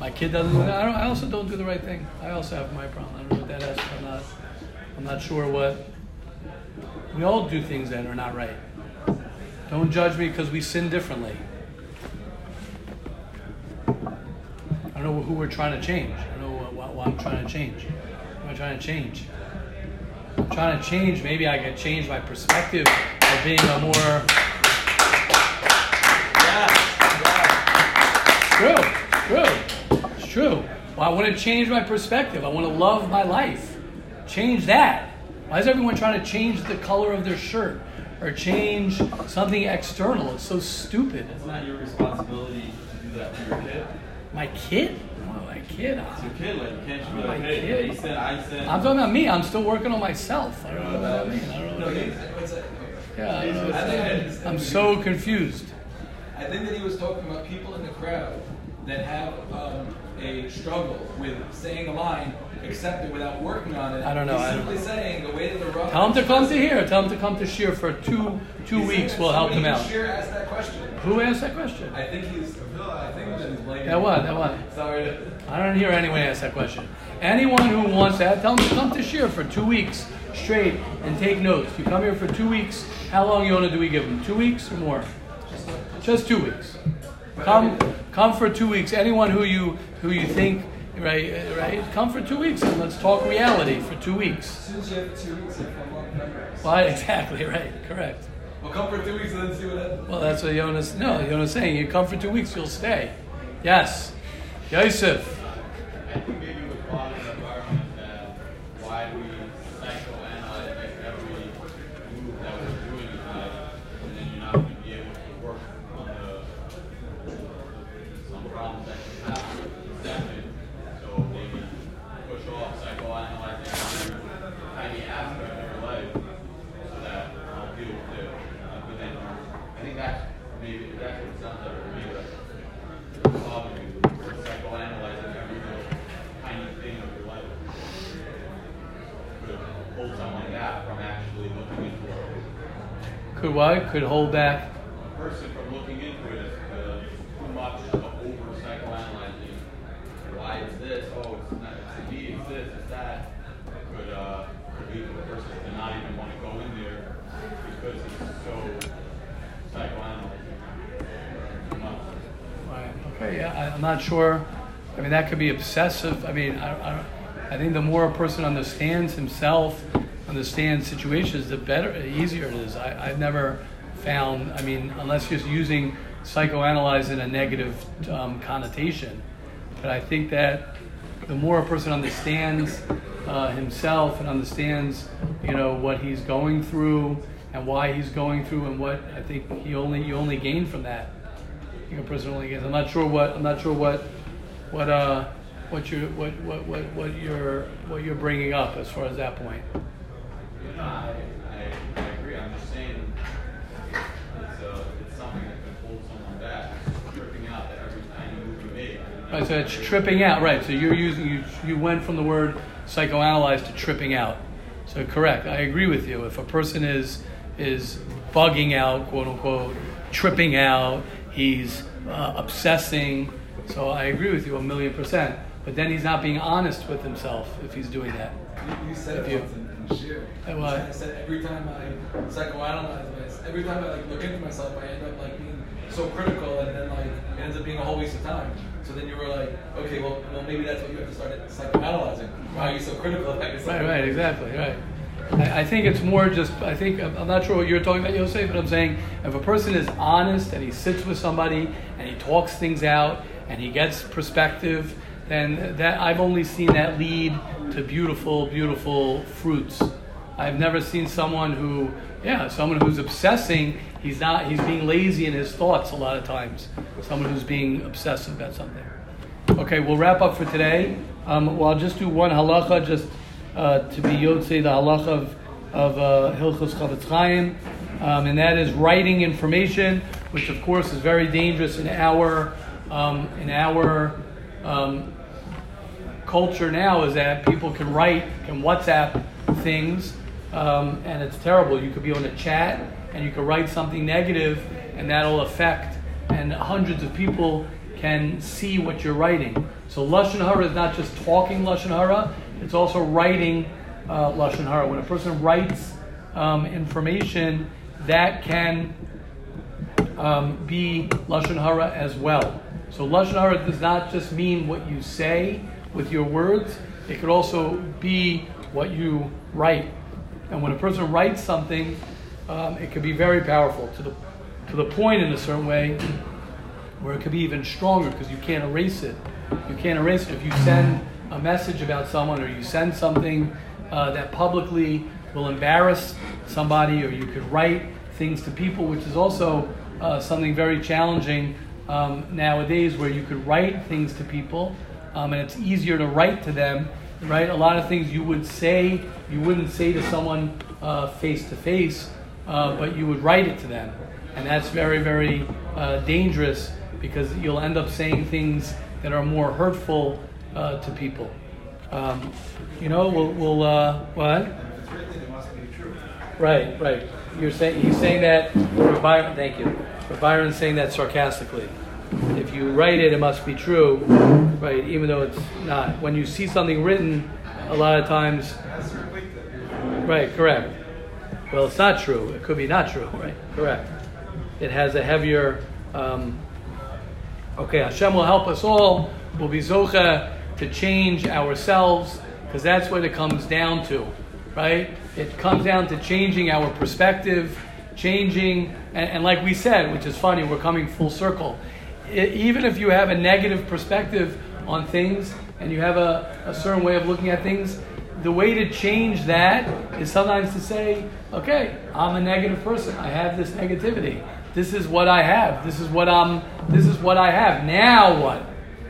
My kid doesn't. I, don't, I also don't do the right thing. I also have my problem. I don't know what that is. I'm not. I'm not sure what. We all do things that are not right. Don't judge me because we sin differently. I don't know who we're trying to change. What, what, I'm trying to change. What am I trying to change? I'm trying to change. Maybe I can change my perspective of being a more. True, true, it's true. Well, I want to change my perspective. I want to love my life. Change that. Why is everyone trying to change the color of their shirt or change something external? It's so stupid. It's not your responsibility to do that for your kid. My kid? Kid. It's your kid, like, you can't be like, hey, kid. they said, I said. I'm talking about me. I'm still working on myself. I don't know what that means. I don't know No, what he, that means. what's that? Yeah, I don't know what I that think means. that- I'm so confused. I think that he was talking about people in the crowd that have um, a struggle with saying a line, accept it without working on it. I don't know, He's simply saying the way that the rough. Tell them to come to here. Tell them to come to Shear for two two He's weeks. We'll help them somebody out. Shir asked that question. Who asked that question? I think he's. I think that he's blaming. That what? That what? Sorry. To, I don't hear anyone ask that question. Anyone who wants that, tell them to come to Shear for two weeks straight and take notes. If you come here for two weeks. How long, Yona, do we give them? Two weeks or more? Just two weeks. Come, come for two weeks. Anyone who you who you think, right, uh, right, come for two weeks and let's talk reality for two weeks. as soon as you have two weeks, you come up members. Why exactly right? Correct. Well, come for two weeks and then see what happens. Well, that's what Yona's. No, Yona's saying you come for two weeks, you'll stay. Yes, Yosef. I think maybe with body environment that why we psychoanalyze like every move that we're doing in life, and then you're not going to be able to work on the some problems that you have with resentment. So maybe push off psychoanalyzing every tiny aspect of your life so that I'll deal with it. uh, But then I think that's maybe that's what it sounds like for me. That the problem is we're psychoanalyzing every little tiny thing of your life. Could hold someone back from actually looking into it. Could hold back. A person from looking into it is uh, too much of over psychoanalyzing. Why is this? Oh, it's not. It's me. It's this. It's that. Could uh, could lead the person to not even want to go in there because it's so psychoanalyzing. Right. Okay. Yeah. I'm not sure. I mean, that could be obsessive. I mean, I, I, I think the more a person understands himself, understands situations, the better, the easier it is. I, I've never found. I mean, unless you're using psychoanalyze in a negative um, connotation, but I think that the more a person understands uh, himself and understands, you know, what he's going through and why he's going through and what I think he only you only gain from that. I think a person only gains. I'm not sure what I'm not sure what what uh what you what what what what you're what you're bringing up as far as that point. No, I, I, I agree. I'm just saying it's, uh, it's something that can hold someone back, tripping out that every tiny move you make. Right, so it's tripping out. Right, so you're using you you went from the word psychoanalyze to tripping out. So correct. I agree with you. If a person is is bugging out, quote unquote, tripping out, he's uh, obsessing. So I agree with you a million percent. But then he's not being honest with himself if he's doing that. You, you said If you- once in, in Shir. What? I said every time I psychoanalyze myself, every time I like look into myself, I end up like being so critical, and then like it ends up being a whole waste of time. So then you were like, okay, well, well, maybe that's what you have to start psychoanalyzing. Why are you so critical of yourself? Right, right, exactly, right. I, I think it's more just, I think, I'm I'm not sure what you're talking about, Yosef, but I'm saying if a person is honest and he sits with somebody and he talks things out and he gets perspective, then that I've only seen that lead to beautiful, beautiful fruits. I've never seen someone who, yeah, someone who's obsessing, he's not, he's being lazy in his thoughts a lot of times. Someone who's being obsessive about something. Okay, we'll wrap up for today. Um, well, I'll just do one halacha, just uh, to be Yotzei, the halacha of, of uh, Hilchos Chofetz Chaim, um, and that is writing information, which of course is very dangerous in our um, in our um, culture now. Is that people can write, can WhatsApp things, um, and it's terrible. You could be on a chat and you can write something negative, and that'll affect, and hundreds of people can see what you're writing. So lashon hara is not just talking lashon hara; it's also writing uh, lashon hara. When a person writes um, information, that can um, be lashon hara as well. So lashon hara does not just mean what you say with your words; it could also be what you write. And when a person writes something, um, it can be very powerful to the to the point in a certain way where it could be even stronger because you can't erase it. You can't erase it if you send a message about someone or you send something uh, that publicly will embarrass somebody, or you could write things to people, which is also uh, something very challenging um, nowadays, where you could write things to people, um, and it's easier to write to them. Right, a lot of things you would say you wouldn't say to someone face to face, but you would write it to them, and that's very, very uh, dangerous because you'll end up saying things that are more hurtful uh, to people. Um, you know, we'll, we'll uh, what? Right, right. You're saying he's saying that. Byron, thank you. For Byron's saying that sarcastically. If you write it, it must be true, right? Even though it's not. When you see something written, a lot of times, right? Correct. Well, it's not true. It could be not true, right? Correct. It has a heavier. Um, okay, Hashem will help us all. We'll be zocha to change ourselves because that's what it comes down to, right? It comes down to changing our perspective, changing, and, and like we said, which is funny, we're coming full circle. It, even if you have a negative perspective on things and you have a, a certain way of looking at things, the way to change that is sometimes to say, okay, I'm a negative person. I have this negativity. This is what I have. This is what I'm this is what I have. Now what?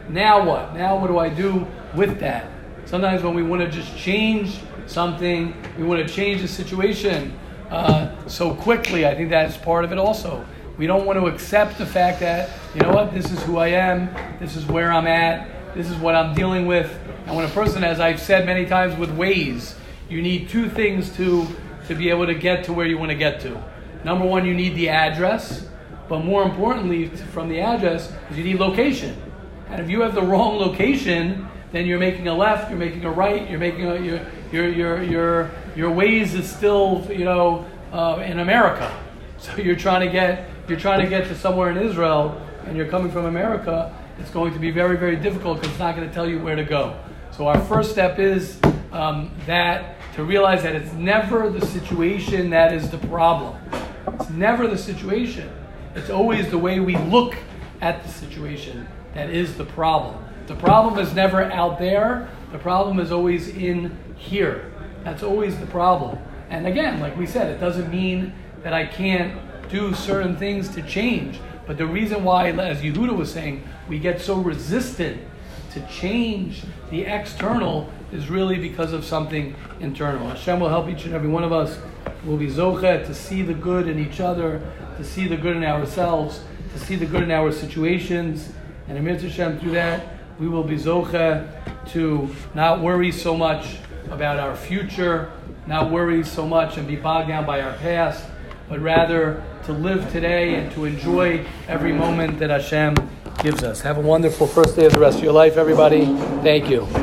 Now what? Now what do I do with that? Sometimes when we want to just change something, we want to change the situation uh, so quickly. I think that's part of it also. We don't want to accept the fact that, you know what, this is who I am, this is where I'm at, this is what I'm dealing with. And when a person, as I've said many times with Waze, you need two things to, to be able to get to where you want to get to. Number one, you need the address, but more importantly, from the address, you need location. And if you have the wrong location, then you're making a left, you're making a right, you're making a, your, your, your, your, your Waze is still, you know, uh, in America. So you're trying to get, you're trying to get to somewhere in Israel, and you're coming from America, it's going to be very, very difficult because it's not going to tell you where to go. So our first step is um, that to realize that it's never the situation that is the problem. It's never the situation. It's always the way we look at the situation that is the problem. The problem is never out there. The problem is always in here. That's always the problem. And again, like we said, it doesn't mean that I can't do certain things to change. But the reason why, as Yehuda was saying, we get so resistant to change the external is really because of something internal. Hashem will help each and every one of us. We'll be zocha to see the good in each other, to see the good in ourselves, to see the good in our situations. And Amir Hashem, through that, we will be zocha to not worry so much about our future, not worry so much and be bogged down by our past, but rather to live today and to enjoy every moment that Hashem gives us. Have a wonderful first day of the rest of your life, everybody. Thank you.